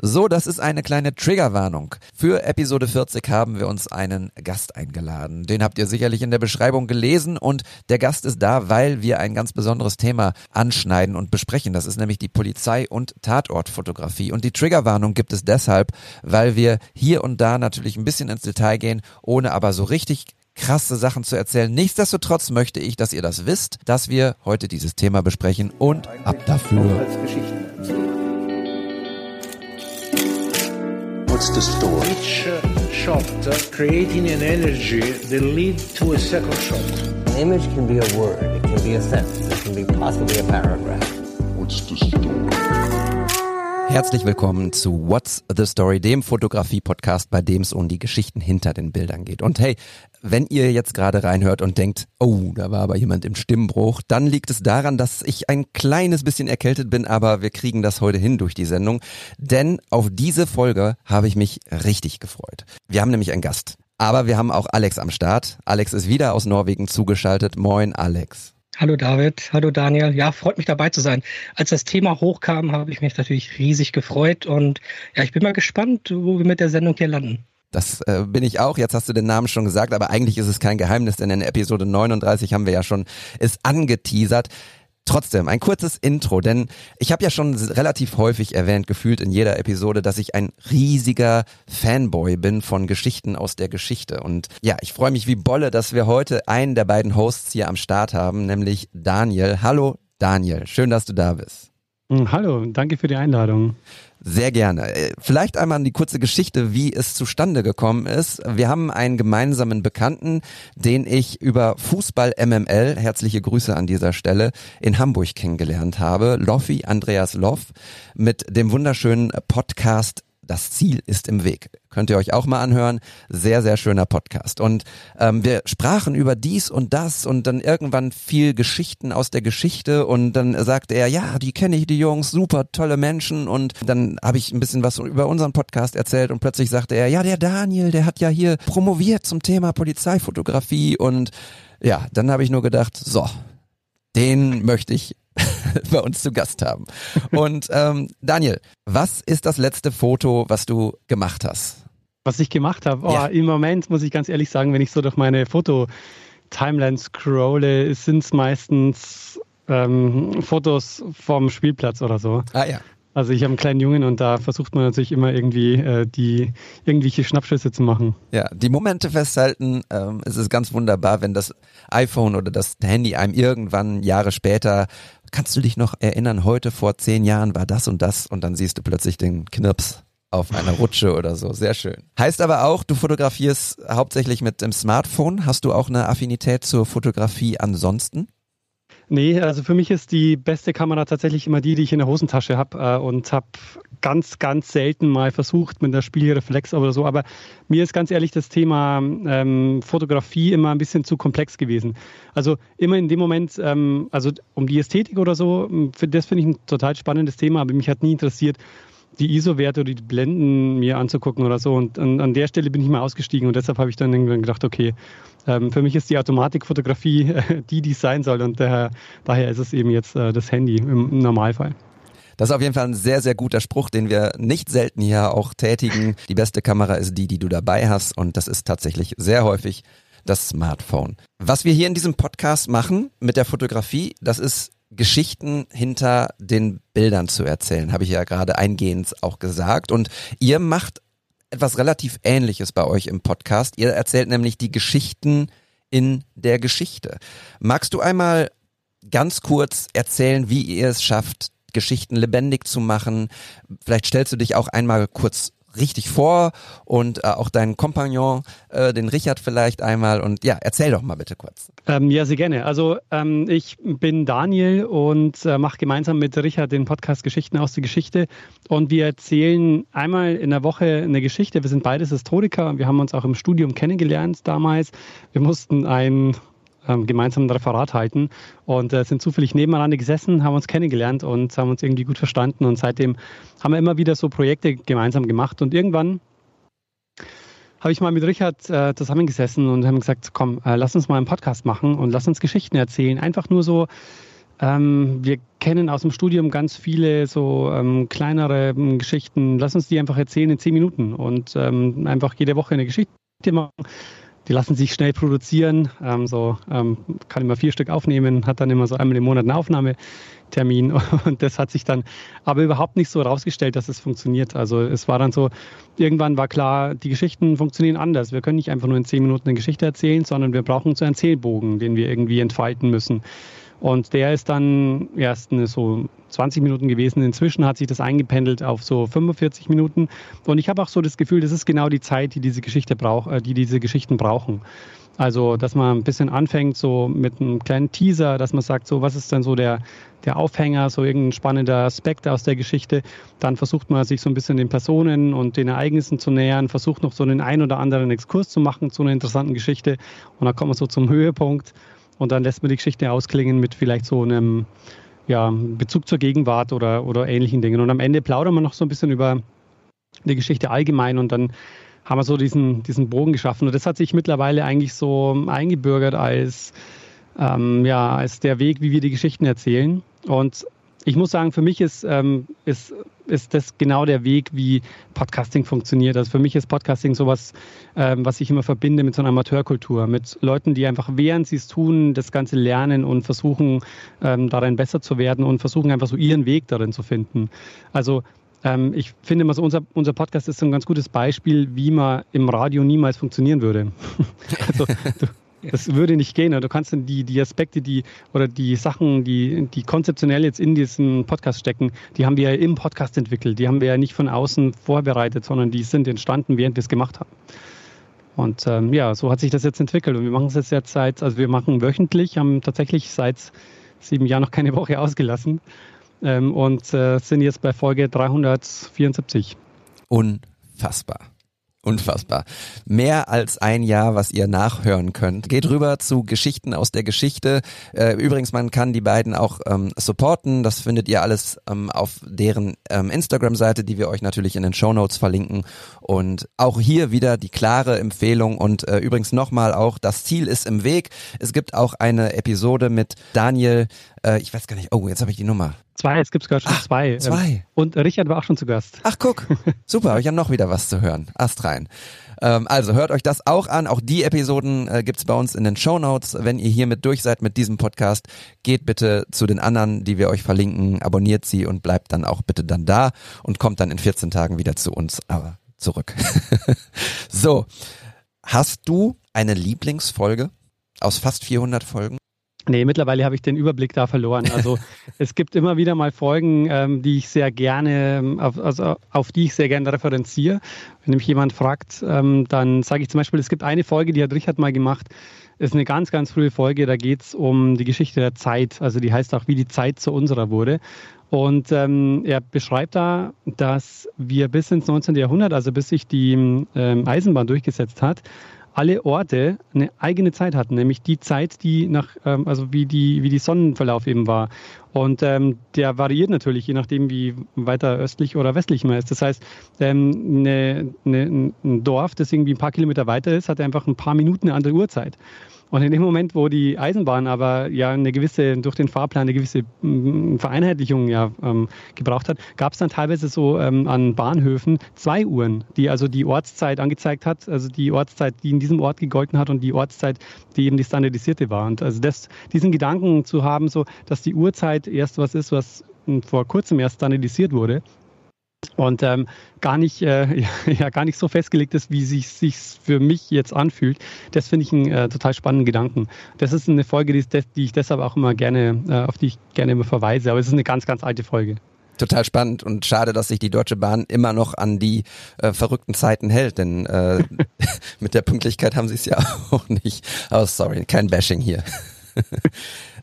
So, das ist eine kleine Triggerwarnung. Für Episode 40 haben wir uns einen Gast eingeladen. Den habt ihr sicherlich in der Beschreibung gelesen und der Gast ist da, weil wir ein ganz besonderes Thema anschneiden und besprechen. Das ist nämlich die Polizei- und Tatortfotografie. Und die Triggerwarnung gibt es deshalb, weil wir hier und da natürlich ein bisschen ins Detail gehen, ohne aber so richtig krasse Sachen zu erzählen. Nichtsdestotrotz möchte ich, dass ihr das wisst, dass wir heute dieses Thema besprechen und ab dafür. What's the story? Each uh, shot uh, creating an energy that lead to a second shot. An image can be a word, it can be a sentence, it can be possibly a paragraph. What's the story? Herzlich willkommen zu What's the Story, dem Fotografie-Podcast, bei dem es um die Geschichten hinter den Bildern geht. Und hey, wenn ihr jetzt gerade reinhört und denkt, oh, da war aber jemand im Stimmbruch, dann liegt es daran, dass ich ein kleines bisschen erkältet bin, aber wir kriegen das heute hin durch die Sendung. Denn auf diese Folge habe ich mich richtig gefreut. Wir haben nämlich einen Gast. Aber wir haben auch Alex am Start. Alex ist wieder aus Norwegen zugeschaltet. Moin, Alex. Hallo David, hallo Daniel. Ja, freut mich dabei zu sein. Als das Thema hochkam, habe ich mich natürlich riesig gefreut und ja, ich bin mal gespannt, wo wir mit der Sendung hier landen. Das äh, bin ich auch. Jetzt hast du den Namen schon gesagt, aber eigentlich ist es kein Geheimnis, denn in Episode 39 haben wir ja schon es angeteasert. Trotzdem, ein kurzes Intro, denn ich habe ja schon relativ häufig erwähnt, gefühlt in jeder Episode, dass ich ein riesiger Fanboy bin von Geschichten aus der Geschichte. Und ja, ich freue mich wie Bolle, dass wir heute einen der beiden Hosts hier am Start haben, nämlich Daniel. Hallo Daniel, schön, dass du da bist. Hallo, danke für die Einladung. Sehr gerne. Äh, Vielleicht einmal die kurze Geschichte, wie es zustande gekommen ist. Wir haben einen gemeinsamen Bekannten, den ich über Fußball MML, herzliche Grüße an dieser Stelle, in Hamburg kennengelernt habe. Loffi, Andreas Loff, mit dem wunderschönen Podcast das Ziel ist im Weg. Könnt ihr euch auch mal anhören. Sehr, sehr schöner Podcast. Und ähm, wir sprachen über dies und das und dann irgendwann viel Geschichten aus der Geschichte und dann sagte er, ja, die kenne ich, die Jungs, super tolle Menschen. Und dann habe ich ein bisschen was über unseren Podcast erzählt und plötzlich sagte er, ja, der Daniel, der hat ja hier promoviert zum Thema Polizeifotografie und ja, dann habe ich nur gedacht, so, den möchte ich bei uns zu Gast haben. Und ähm, Daniel, was ist das letzte Foto, was du gemacht hast? Was ich gemacht habe, oh, Ja. im Moment muss ich ganz ehrlich sagen, wenn ich so durch meine Foto-Timeline scrolle, sind es meistens ähm, Fotos vom Spielplatz oder so. Ah ja. Also ich habe einen kleinen Jungen und da versucht man natürlich immer irgendwie äh, die irgendwelche Schnappschüsse zu machen. Ja, die Momente festhalten, ähm, es ist ganz wunderbar, wenn das iPhone oder das Handy einem irgendwann Jahre später, kannst du dich noch erinnern, heute vor zehn Jahren war das und das und dann siehst du plötzlich den Knirps auf einer Rutsche oder so. Sehr schön. Heißt aber auch, du fotografierst hauptsächlich mit dem Smartphone. Hast du auch eine Affinität zur Fotografie ansonsten? Nee, also für mich ist die beste Kamera tatsächlich immer die, die ich in der Hosentasche habe äh, und habe ganz, ganz selten mal versucht mit der Spielreflex oder so. Aber mir ist ganz ehrlich das Thema ähm, Fotografie immer ein bisschen zu komplex gewesen. Also immer in dem Moment, ähm, also um die Ästhetik oder so, das finde ich ein total spannendes Thema, aber mich hat nie interessiert, die ISO-Werte oder die Blenden mir anzugucken oder so. Und an, an der Stelle bin ich mal ausgestiegen und deshalb habe ich dann irgendwann gedacht, okay, ähm, für mich ist die Automatikfotografie äh, die, die es sein soll und daher, daher ist es eben jetzt äh, das Handy im, im Normalfall. Das ist auf jeden Fall ein sehr, sehr guter Spruch, den wir nicht selten hier auch tätigen. Die beste Kamera ist die, die du dabei hast und das ist tatsächlich sehr häufig das Smartphone. Was wir hier in diesem Podcast machen mit der Fotografie, das ist Geschichten hinter den Bildern zu erzählen, habe ich ja gerade eingehend auch gesagt. Und ihr macht etwas relativ Ähnliches bei euch im Podcast. Ihr erzählt nämlich die Geschichten in der Geschichte. Magst du einmal ganz kurz erzählen, wie ihr es schafft, Geschichten lebendig zu machen? Vielleicht stellst du dich auch einmal kurz richtig vor und äh, auch deinen Kompagnon, äh, den Richard vielleicht einmal und ja, erzähl doch mal bitte kurz. Ähm, ja, sehr gerne. Also ähm, ich bin Daniel und äh, mache gemeinsam mit Richard den Podcast Geschichten aus der Geschichte. Und wir erzählen einmal in der Woche eine Geschichte. Wir sind beides Historiker. Wir haben uns auch im Studium kennengelernt damals. Wir mussten ein ähm, gemeinsam ein Referat halten und äh, sind zufällig nebeneinander gesessen, haben uns kennengelernt und haben uns irgendwie gut verstanden. Und seitdem haben wir immer wieder so Projekte gemeinsam gemacht. Und irgendwann habe ich mal mit Richard äh, zusammengesessen und haben gesagt, komm, äh, lass uns mal einen Podcast machen und lass uns Geschichten erzählen. Einfach nur so Ähm, wir kennen aus dem Studium ganz viele so ähm, kleinere ähm, Geschichten. Lass uns die einfach erzählen in zehn Minuten und ähm, einfach jede Woche eine Geschichte machen. Die lassen sich schnell produzieren. Ähm, so ähm, kann immer vier Stück aufnehmen, hat dann immer so einmal im Monat einen Aufnahmetermin. Und das hat sich dann aber überhaupt nicht so rausgestellt, dass es funktioniert. Also es war dann so, irgendwann war klar, die Geschichten funktionieren anders. Wir können nicht einfach nur in zehn Minuten eine Geschichte erzählen, sondern wir brauchen so einen Zählbogen, den wir irgendwie entfalten müssen. Und der ist dann erst so 20 Minuten gewesen. Inzwischen hat sich das eingependelt auf so 45 Minuten. Und ich habe auch so das Gefühl, das ist genau die Zeit, die diese Geschichte braucht, äh, die diese Geschichten brauchen. Also, dass man ein bisschen anfängt, so mit einem kleinen Teaser, dass man sagt, so, was ist denn so der, der Aufhänger, so irgendein spannender Aspekt aus der Geschichte. Dann versucht man sich so ein bisschen den Personen und den Ereignissen zu nähern, versucht noch so einen ein oder anderen Exkurs zu machen zu einer interessanten Geschichte. Und dann kommt man so zum Höhepunkt. Und dann lässt man die Geschichte ausklingen mit vielleicht so einem ja, Bezug zur Gegenwart oder, oder ähnlichen Dingen. Und am Ende plaudern wir noch so ein bisschen über die Geschichte allgemein und dann haben wir so diesen, diesen Bogen geschaffen. Und das hat sich mittlerweile eigentlich so eingebürgert als, ähm, ja, als der Weg, wie wir die Geschichten erzählen. Und ich muss sagen, für mich ist, ähm, ist, ist das genau der Weg, wie Podcasting funktioniert. Also für mich ist Podcasting sowas, ähm, was ich immer verbinde mit so einer Amateurkultur, mit Leuten, die einfach während sie es tun, das Ganze lernen und versuchen, ähm, darin besser zu werden und versuchen einfach so ihren Weg darin zu finden. Also ähm, ich finde immer so, unser, unser Podcast ist so ein ganz gutes Beispiel, wie man im Radio niemals funktionieren würde. also, du, das würde nicht gehen. Du kannst dann die, die Aspekte, die oder die Sachen, die, die konzeptionell jetzt in diesen Podcast stecken, die haben wir ja im Podcast entwickelt. Die haben wir ja nicht von außen vorbereitet, sondern die sind entstanden, während wir es gemacht haben. Und ähm, ja, so hat sich das jetzt entwickelt. Und wir machen es jetzt, jetzt seit, also wir machen wöchentlich, haben tatsächlich seit sieben Jahren noch keine Woche ausgelassen ähm, und äh, sind jetzt bei Folge 374. Unfassbar. Unfassbar. Mehr als ein Jahr, was ihr nachhören könnt. Geht rüber zu Geschichten aus der Geschichte. Äh, übrigens, man kann die beiden auch ähm, supporten. Das findet ihr alles ähm, auf deren ähm, Instagram-Seite, die wir euch natürlich in den Show Notes verlinken. Und auch hier wieder die klare Empfehlung. Und äh, übrigens nochmal auch, das Ziel ist im Weg. Es gibt auch eine Episode mit Daniel. Äh, ich weiß gar nicht. Oh, jetzt habe ich die Nummer. Zwei, es gibt sogar schon Ach, zwei. Ähm, zwei. Und Richard war auch schon zu Gast. Ach, guck. Super, habe ich ja noch wieder was zu hören. Ast rein. Ähm, also hört euch das auch an. Auch die Episoden äh, gibt's bei uns in den Show Notes. Wenn ihr hiermit durch seid mit diesem Podcast, geht bitte zu den anderen, die wir euch verlinken, abonniert sie und bleibt dann auch bitte dann da und kommt dann in 14 Tagen wieder zu uns, aber zurück. so, hast du eine Lieblingsfolge aus fast 400 Folgen? Nee, mittlerweile habe ich den Überblick da verloren. Also es gibt immer wieder mal Folgen, ähm, die ich sehr gerne, ähm, auf, also auf die ich sehr gerne referenziere. Wenn mich jemand fragt, ähm, dann sage ich zum Beispiel, es gibt eine Folge, die hat Richard mal gemacht. Ist eine ganz, ganz frühe Folge. Da geht es um die Geschichte der Zeit. Also die heißt auch, wie die Zeit zu unserer wurde. Und ähm, er beschreibt da, dass wir bis ins 19. Jahrhundert, also bis sich die ähm, Eisenbahn durchgesetzt hat, alle Orte eine eigene Zeit hatten, nämlich die Zeit, die nach, ähm, also wie die, wie die Sonnenverlauf eben war. Und ähm, der variiert natürlich, je nachdem, wie weiter östlich oder westlich man ist. Das heißt, ähm, eine, eine, ein Dorf, das irgendwie ein paar Kilometer weiter ist, hat einfach ein paar Minuten eine andere Uhrzeit. Und in dem Moment, wo die Eisenbahn aber ja eine gewisse, durch den Fahrplan eine gewisse mm, Vereinheitlichung ja ähm, gebraucht hat, gab es dann teilweise so ähm, an Bahnhöfen zwei Uhren, die also die Ortszeit angezeigt hat, also die Ortszeit, die in diesem Ort gegolten hat und die Ortszeit, die eben die standardisierte war. Und also das, diesen Gedanken zu haben, so dass die Uhrzeit erst was ist, was vor kurzem erst standardisiert wurde, und ähm, gar nicht äh, ja, gar nicht so festgelegt ist, wie sich sich für mich jetzt anfühlt. Das finde ich einen äh, total spannenden Gedanken. Das ist eine Folge, die, die ich deshalb auch immer gerne äh, auf die ich gerne immer verweise. Aber es ist eine ganz ganz alte Folge. Total spannend und schade, dass sich die Deutsche Bahn immer noch an die äh, verrückten Zeiten hält, denn äh, mit der Pünktlichkeit haben sie es ja auch nicht. Oh, sorry, kein Bashing hier.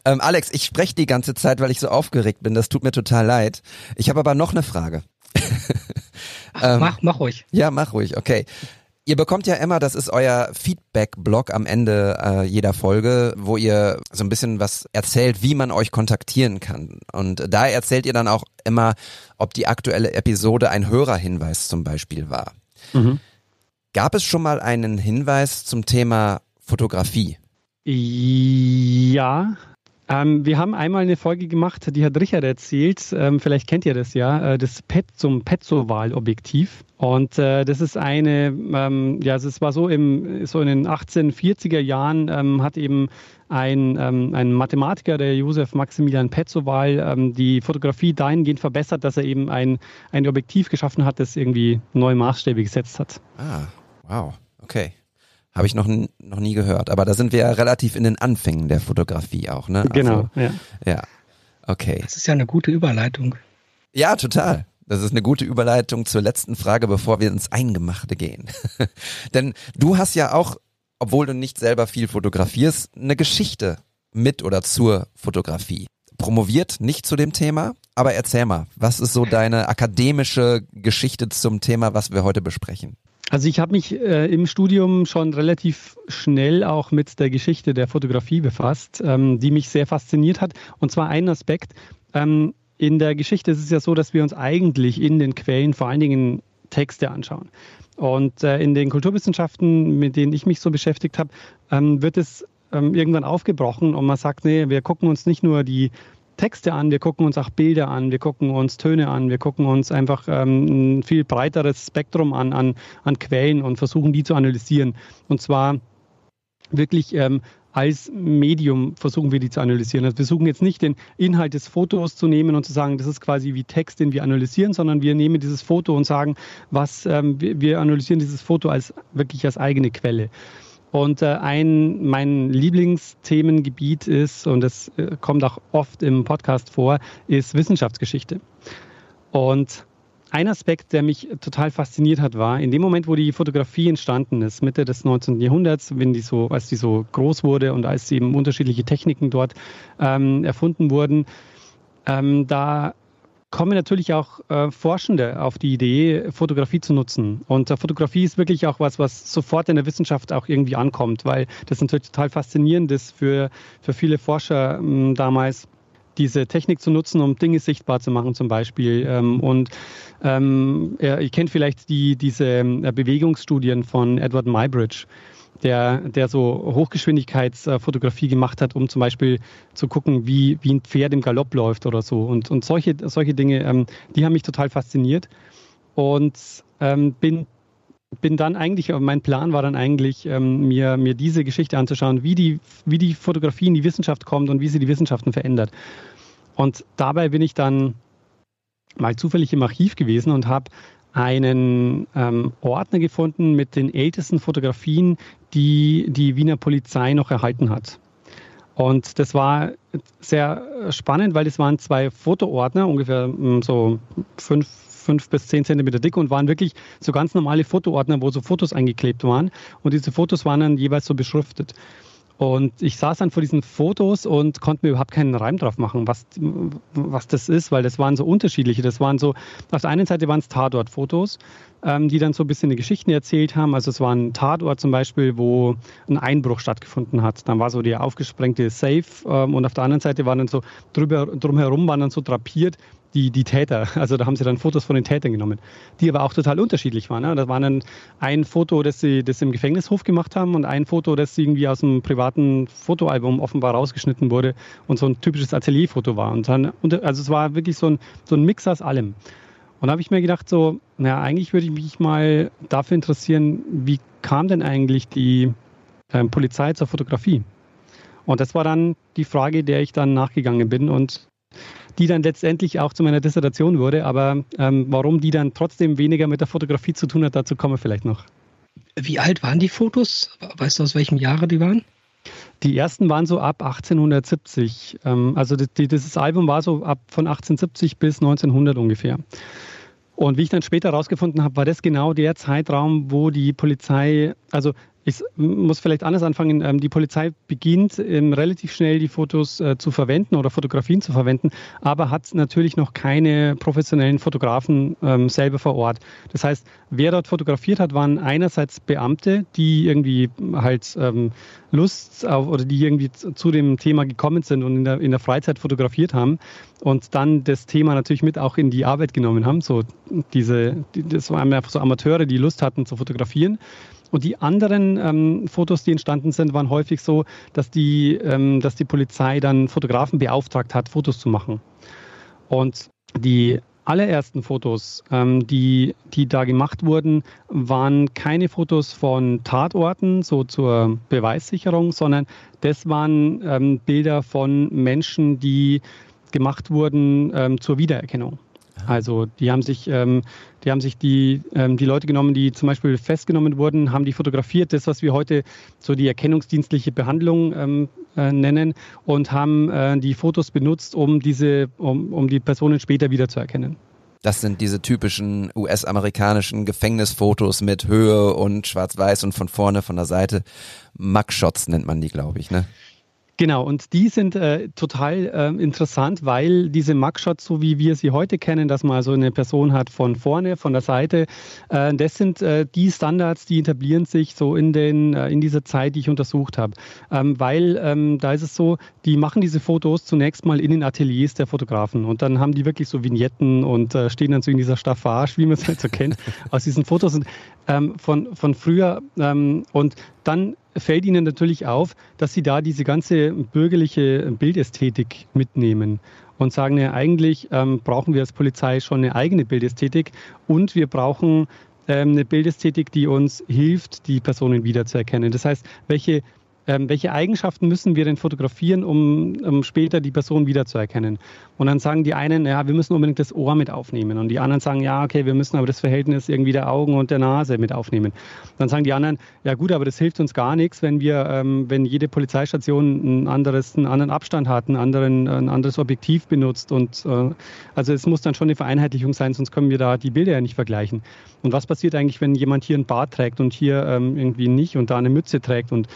ähm, Alex, ich spreche die ganze Zeit, weil ich so aufgeregt bin. Das tut mir total leid. Ich habe aber noch eine Frage. Ähm, mach, mach ruhig. Ja, mach ruhig, okay. Ihr bekommt ja immer, das ist euer Feedback-Blog am Ende äh, jeder Folge, wo ihr so ein bisschen was erzählt, wie man euch kontaktieren kann. Und da erzählt ihr dann auch immer, ob die aktuelle Episode ein Hörerhinweis zum Beispiel war. Mhm. Gab es schon mal einen Hinweis zum Thema Fotografie? Ja, Ähm, wir haben einmal eine Folge gemacht, die hat Richard erzählt. Ähm, vielleicht kennt ihr das ja, äh, das PET zum Petzoval-Objektiv. Und äh, das ist eine, ähm, ja, es war so im so in den 1840er Jahren ähm, hat eben ein, ähm, ein Mathematiker, der Josef Maximilian Petzoval, ähm, die Fotografie dahingehend verbessert, dass er eben ein, ein Objektiv geschaffen hat, das irgendwie neue Maßstäbe gesetzt hat. Ah, wow, okay. Habe ich noch, noch nie gehört. Aber da sind wir ja relativ in den Anfängen der Fotografie auch, ne? Genau, ja. Ja, okay. Das ist ja eine gute Überleitung. Ja, total. Das ist eine gute Überleitung zur letzten Frage, bevor wir ins Eingemachte gehen. Denn du hast ja auch, obwohl du nicht selber viel fotografierst, eine Geschichte mit oder zur Fotografie. Promoviert nicht zu dem Thema, aber erzähl mal, was ist so deine akademische Geschichte zum Thema, was wir heute besprechen? Also ich habe mich äh, im Studium schon relativ schnell auch mit der Geschichte der Fotografie befasst, ähm, die mich sehr fasziniert hat. Und zwar ein Aspekt. Ähm, in der Geschichte ist es ja so, dass wir uns eigentlich in den Quellen vor allen Dingen Texte anschauen. Und äh, in den Kulturwissenschaften, mit denen ich mich so beschäftigt habe, ähm, wird es ähm, irgendwann aufgebrochen und man sagt, nee, wir gucken uns nicht nur die Texte an, wir gucken uns auch Bilder an, wir gucken uns Töne an, wir gucken uns einfach ähm, ein viel breiteres Spektrum an, an, an Quellen und versuchen die zu analysieren. Und zwar wirklich ähm, als Medium versuchen wir die zu analysieren. Also wir versuchen jetzt nicht den Inhalt des Fotos zu nehmen und zu sagen, das ist quasi wie Text, den wir analysieren, sondern wir nehmen dieses Foto und sagen, was ähm, wir analysieren dieses Foto als wirklich als eigene Quelle. Und äh, ein mein Lieblingsthemengebiet ist, und das äh, kommt auch oft im Podcast vor, ist Wissenschaftsgeschichte. Und ein Aspekt, der mich total fasziniert hat, war, in dem Moment, wo die Fotografie entstanden ist, Mitte des 19. Jahrhunderts, wenn die so, als die so groß wurde und als eben unterschiedliche Techniken dort ähm, erfunden wurden, ähm, da kommen natürlich auch äh, Forschende auf die Idee, Fotografie zu nutzen. Und äh, Fotografie ist wirklich auch was, was sofort in der Wissenschaft auch irgendwie ankommt, weil das natürlich total faszinierend ist für, für viele Forscher äh, damals diese Technik zu nutzen, um Dinge sichtbar zu machen zum Beispiel. Ähm, und ähm, ihr kennt vielleicht die, diese äh, Bewegungsstudien von Edward Mybridge der, der so Hochgeschwindigkeitsfotografie gemacht hat, um zum Beispiel zu gucken, wie, wie ein Pferd im Galopp läuft oder so. Und, und solche, solche Dinge, ähm, die haben mich total fasziniert. Und ähm, bin, bin dann eigentlich, mein Plan war dann eigentlich, ähm, mir, mir diese Geschichte anzuschauen, wie die, wie die Fotografie in die Wissenschaft kommt und wie sie die Wissenschaften verändert. Und dabei bin ich dann mal zufällig im Archiv gewesen und habe einen ähm, Ordner gefunden mit den ältesten Fotografien, die die Wiener Polizei noch erhalten hat. Und das war sehr spannend, weil es waren zwei Fotoordner, ungefähr hm, so fünf, fünf bis zehn Zentimeter dick und waren wirklich so ganz normale Fotoordner, wo so Fotos eingeklebt waren. Und diese Fotos waren dann jeweils so beschriftet. Und ich saß dann vor diesen Fotos und konnte mir überhaupt keinen Reim drauf machen, was, was das ist, weil das waren so unterschiedliche. Das waren so, auf der einen Seite waren es Tatortfotos, ähm, die dann so ein bisschen die Geschichten erzählt haben. Also es war ein Tatort zum Beispiel, wo ein Einbruch stattgefunden hat. Dann war so der aufgesprengte Safe ähm, und auf der anderen Seite waren dann so drüber, drumherum waren dann so drapiert die, die Täter. Also da haben sie dann Fotos von den Tätern genommen, die aber auch total unterschiedlich waren. Ne? Da war dann ein Foto, das sie das im Gefängnishof gemacht haben und ein Foto, das irgendwie aus einem privaten Fotoalbum offenbar rausgeschnitten wurde und so ein typisches Atelierfoto war. Und dann, also es war wirklich so ein, so ein Mix aus allem. Und da habe ich mir gedacht, so, naja, eigentlich würde ich mich mal dafür interessieren, wie kam denn eigentlich die ähm, Polizei zur Fotografie? Und das war dann die Frage, der ich dann nachgegangen bin. Und die dann letztendlich auch zu meiner Dissertation wurde. Aber ähm, warum die dann trotzdem weniger mit der Fotografie zu tun hat, dazu kommen wir vielleicht noch. Wie alt waren die Fotos? Weißt du, aus welchem Jahre die waren? Die ersten waren so ab 1870. Ähm, also die, dieses Album war so ab von 1870 bis 1900 ungefähr. Und wie ich dann später herausgefunden habe, war das genau der Zeitraum, wo die Polizei, also ich muss vielleicht anders anfangen. Ähm, die Polizei beginnt ähm, relativ schnell die Fotos äh, zu verwenden oder Fotografien zu verwenden, aber hat natürlich noch keine professionellen Fotografen ähm, selber vor Ort. Das heißt, wer dort fotografiert hat, waren einerseits Beamte, die irgendwie halt Lust auf, oder die irgendwie zu dem Thema gekommen sind und in der, in der Freizeit fotografiert haben und dann das Thema natürlich mit auch in die Arbeit genommen haben. So diese, das waren einfach so Amateure, die Lust hatten zu fotografieren. Und die anderen ähm, Fotos, die entstanden sind, waren häufig so, dass die, ähm, dass die Polizei dann Fotografen beauftragt hat, Fotos zu machen. Und die allerersten Fotos, ähm, die, die da gemacht wurden, waren keine Fotos von Tatorten, so zur Beweissicherung, sondern das waren ähm, Bilder von Menschen, die gemacht wurden ähm, zur Wiedererkennung. Also die haben sich, ähm, die haben sich die, ähm, die Leute genommen, die zum Beispiel festgenommen wurden, haben die fotografiert, das, was wir heute so die erkennungsdienstliche Behandlung ähm, äh, nennen, und haben äh, die Fotos benutzt, um diese, um, um die Personen später wiederzuerkennen. Das sind diese typischen US-amerikanischen Gefängnisfotos mit Höhe und Schwarz-Weiß und von vorne, von der Seite. Mugshots nennt man die, glaube ich, ne? Genau, und die sind äh, total äh, interessant, weil diese Mugshots, so wie wir sie heute kennen, dass man so eine Person hat von vorne, von der Seite, äh, das sind äh, die Standards, die etablieren sich so in, den, äh, in dieser Zeit, die ich untersucht habe. Ähm, weil ähm, da ist es so, die machen diese Fotos zunächst mal in den Ateliers der Fotografen und dann haben die wirklich so Vignetten und äh, stehen dann so in dieser Staffage, wie man es halt so kennt, aus diesen Fotos und, ähm, von, von früher. Ähm, und dann fällt Ihnen natürlich auf, dass Sie da diese ganze bürgerliche Bildästhetik mitnehmen und sagen, ja, eigentlich ähm, brauchen wir als Polizei schon eine eigene Bildästhetik und wir brauchen ähm, eine Bildästhetik, die uns hilft, die Personen wiederzuerkennen. Das heißt, welche ähm, welche Eigenschaften müssen wir denn fotografieren, um, um später die Person wiederzuerkennen? Und dann sagen die einen, ja, wir müssen unbedingt das Ohr mit aufnehmen. Und die anderen sagen, ja, okay, wir müssen aber das Verhältnis irgendwie der Augen und der Nase mit aufnehmen. Dann sagen die anderen, ja gut, aber das hilft uns gar nichts, wenn wir, ähm, wenn jede Polizeistation ein anderes, einen anderen Abstand hat, einen anderen, ein anderes Objektiv benutzt. Und äh, also es muss dann schon eine Vereinheitlichung sein, sonst können wir da die Bilder ja nicht vergleichen. Und was passiert eigentlich, wenn jemand hier ein Bart trägt und hier ähm, irgendwie nicht und da eine Mütze trägt und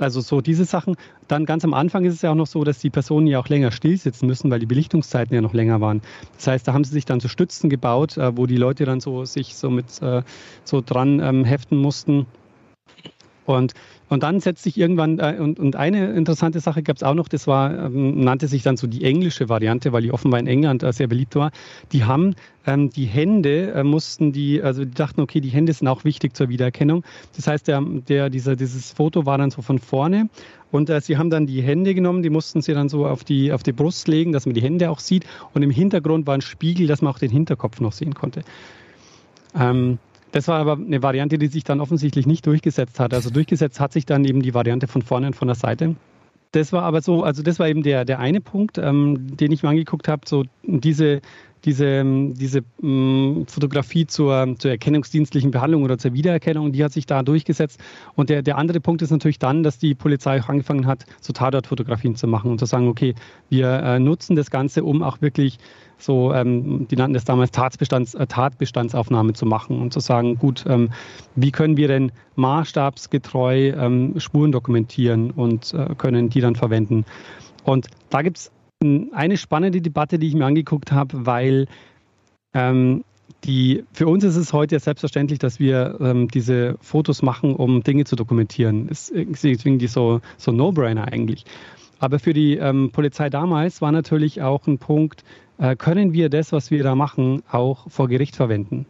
also so diese Sachen. Dann ganz am Anfang ist es ja auch noch so, dass die Personen ja auch länger stillsitzen müssen, weil die Belichtungszeiten ja noch länger waren. Das heißt, da haben sie sich dann so Stützen gebaut, äh, wo die Leute dann so sich so mit äh, so dran ähm, heften mussten. Und und dann setzt sich irgendwann, äh, und, und eine interessante Sache gab es auch noch, das war, ähm, nannte sich dann so die englische Variante, weil die offenbar in England äh, sehr beliebt war. Die haben ähm, die Hände, äh, mussten die, also die dachten, okay, die Hände sind auch wichtig zur Wiedererkennung. Das heißt, der, der, dieser, dieses Foto war dann so von vorne und äh, sie haben dann die Hände genommen, die mussten sie dann so auf die, auf die Brust legen, dass man die Hände auch sieht. Und im Hintergrund war ein Spiegel, dass man auch den Hinterkopf noch sehen konnte. Ähm, das war aber eine Variante, die sich dann offensichtlich nicht durchgesetzt hat. Also durchgesetzt hat sich dann eben die Variante von vorne und von der Seite. Das war aber so, also das war eben der, der eine Punkt, ähm, den ich mir angeguckt habe, so diese, diese, diese mh, Fotografie zur, zur erkennungsdienstlichen Behandlung oder zur Wiedererkennung, die hat sich da durchgesetzt. Und der, der andere Punkt ist natürlich dann, dass die Polizei auch angefangen hat, so Tatortfotografien zu machen und zu sagen, okay, wir äh, nutzen das Ganze, um auch wirklich so, ähm, die nannten das damals Tatbestands, äh, Tatbestandsaufnahme zu machen und zu sagen, gut, ähm, wie können wir denn maßstabsgetreu ähm, Spuren dokumentieren und äh, können die dann verwenden. Und da gibt es eine spannende Debatte, die ich mir angeguckt habe, weil ähm, die, für uns ist es heute selbstverständlich, dass wir ähm, diese Fotos machen, um Dinge zu dokumentieren. Das ist irgendwie so, so No-Brainer eigentlich. Aber für die ähm, Polizei damals war natürlich auch ein Punkt, äh, können wir das, was wir da machen, auch vor Gericht verwenden?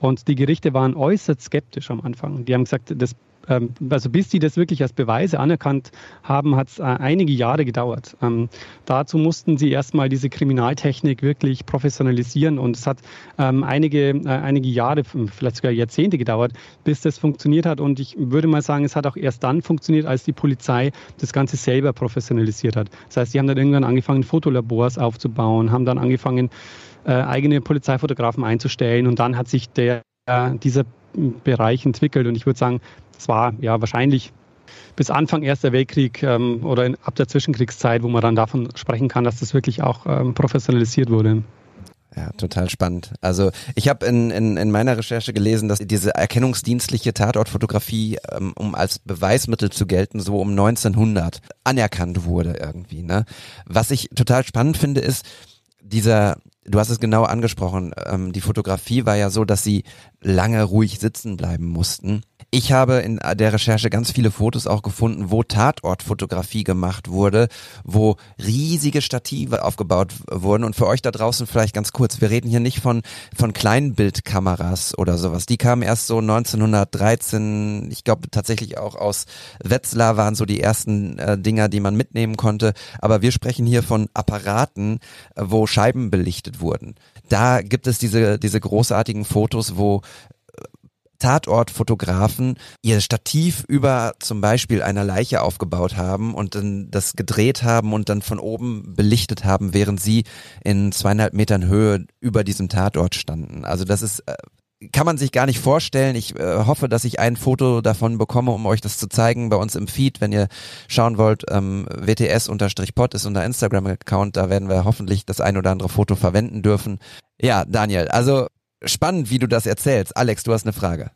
Und die Gerichte waren äußerst skeptisch am Anfang. Die haben gesagt, das ähm, also bis die das wirklich als Beweise anerkannt haben, hat es äh, einige Jahre gedauert. Ähm, dazu mussten sie erstmal diese Kriminaltechnik wirklich professionalisieren und es hat ähm, einige, äh, einige Jahre, vielleicht sogar Jahrzehnte gedauert, bis das funktioniert hat. Und ich würde mal sagen, es hat auch erst dann funktioniert, als die Polizei das Ganze selber professionalisiert hat. Das heißt, sie haben dann irgendwann angefangen, Fotolabors aufzubauen, haben dann angefangen, äh, eigene Polizeifotografen einzustellen und dann hat sich der, dieser Bereich entwickelt. Und ich würde sagen, es war ja wahrscheinlich bis Anfang Erster Weltkrieg ähm, oder in, ab der Zwischenkriegszeit, wo man dann davon sprechen kann, dass das wirklich auch ähm, professionalisiert wurde. Ja, total spannend. Also ich habe in, in, in meiner Recherche gelesen, dass diese erkennungsdienstliche Tatortfotografie, ähm, um als Beweismittel zu gelten, so um 1900 anerkannt wurde irgendwie. Ne? Was ich total spannend finde, ist dieser, du hast es genau angesprochen, ähm, die Fotografie war ja so, dass sie lange ruhig sitzen bleiben mussten. Ich habe in der Recherche ganz viele Fotos auch gefunden, wo Tatortfotografie gemacht wurde, wo riesige Stative aufgebaut wurden. Und für euch da draußen vielleicht ganz kurz, wir reden hier nicht von, von Kleinbildkameras oder sowas. Die kamen erst so 1913, ich glaube tatsächlich auch aus Wetzlar waren so die ersten äh, Dinger, die man mitnehmen konnte. Aber wir sprechen hier von Apparaten, äh, wo Scheiben belichtet wurden. Da gibt es diese, diese großartigen Fotos, wo Tatortfotografen ihr Stativ über zum Beispiel einer Leiche aufgebaut haben und dann das gedreht haben und dann von oben belichtet haben, während sie in zweieinhalb Metern Höhe über diesem Tatort standen. Also das ist äh, kann man sich gar nicht vorstellen. Ich äh, hoffe, dass ich ein Foto davon bekomme, um euch das zu zeigen bei uns im Feed. Wenn ihr schauen wollt, ähm, WTS-Pod ist unser Instagram-Account. Da werden wir hoffentlich das ein oder andere Foto verwenden dürfen. Ja, Daniel, also spannend, wie du das erzählst. Alex, du hast eine Frage.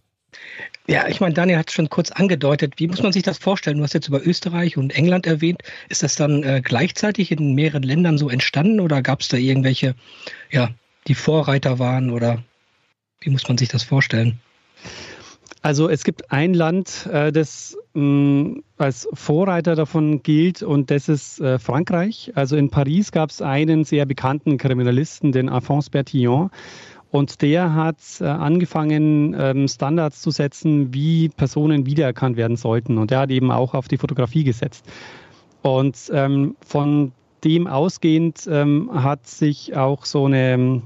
Ja, ich meine, Daniel hat es schon kurz angedeutet. Wie muss man sich das vorstellen? Du hast jetzt über Österreich und England erwähnt. Ist das dann äh, gleichzeitig in mehreren Ländern so entstanden oder gab es da irgendwelche, ja, die Vorreiter waren oder wie muss man sich das vorstellen? Also es gibt ein Land, äh, das mh, als Vorreiter davon gilt und das ist äh, Frankreich. Also in Paris gab es einen sehr bekannten Kriminalisten, den Alphonse Bertillon. Und der hat äh, angefangen, ähm, Standards zu setzen, wie Personen wiedererkannt werden sollten. Und er hat eben auch auf die Fotografie gesetzt. Und ähm, von dem ausgehend ähm, hat sich auch so eine,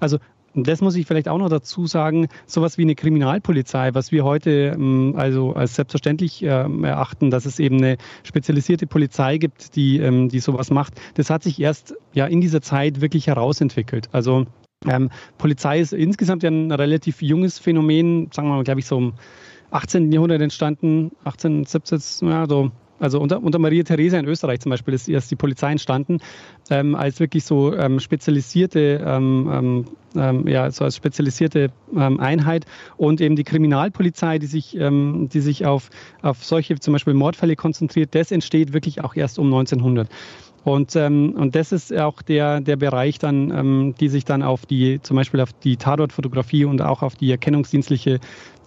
also das muss ich vielleicht auch noch dazu sagen, sowas wie eine Kriminalpolizei, was wir heute ähm, also als selbstverständlich ähm, erachten, dass es eben eine spezialisierte Polizei gibt, die, ähm, die sowas macht, das hat sich erst ja in dieser Zeit wirklich herausentwickelt. Also ähm, Polizei ist insgesamt ja ein relativ junges Phänomen, sagen wir mal, glaube ich, so im 18. Jahrhundert entstanden, 18, 17, ja, so also unter, unter Maria Theresa in Österreich zum Beispiel ist erst die Polizei entstanden, ähm, als wirklich so ähm, spezialisierte, ähm, ähm, ähm ja, so als spezialisierte ähm, Einheit und eben die Kriminalpolizei, die sich, die sich auf, auf solche zum Beispiel Mordfälle konzentriert, das entsteht wirklich auch erst um 1900. Und, ähm, und das ist auch der, der Bereich dann, ähm, die sich dann auf die, zum Beispiel auf die Tatortfotografie und auch auf die erkennungsdienstliche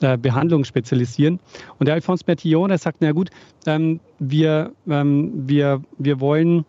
äh, Behandlung spezialisieren. Und der Alphonse Bertillon, der sagt, na gut, ähm, wir, ähm, wir, wir wollen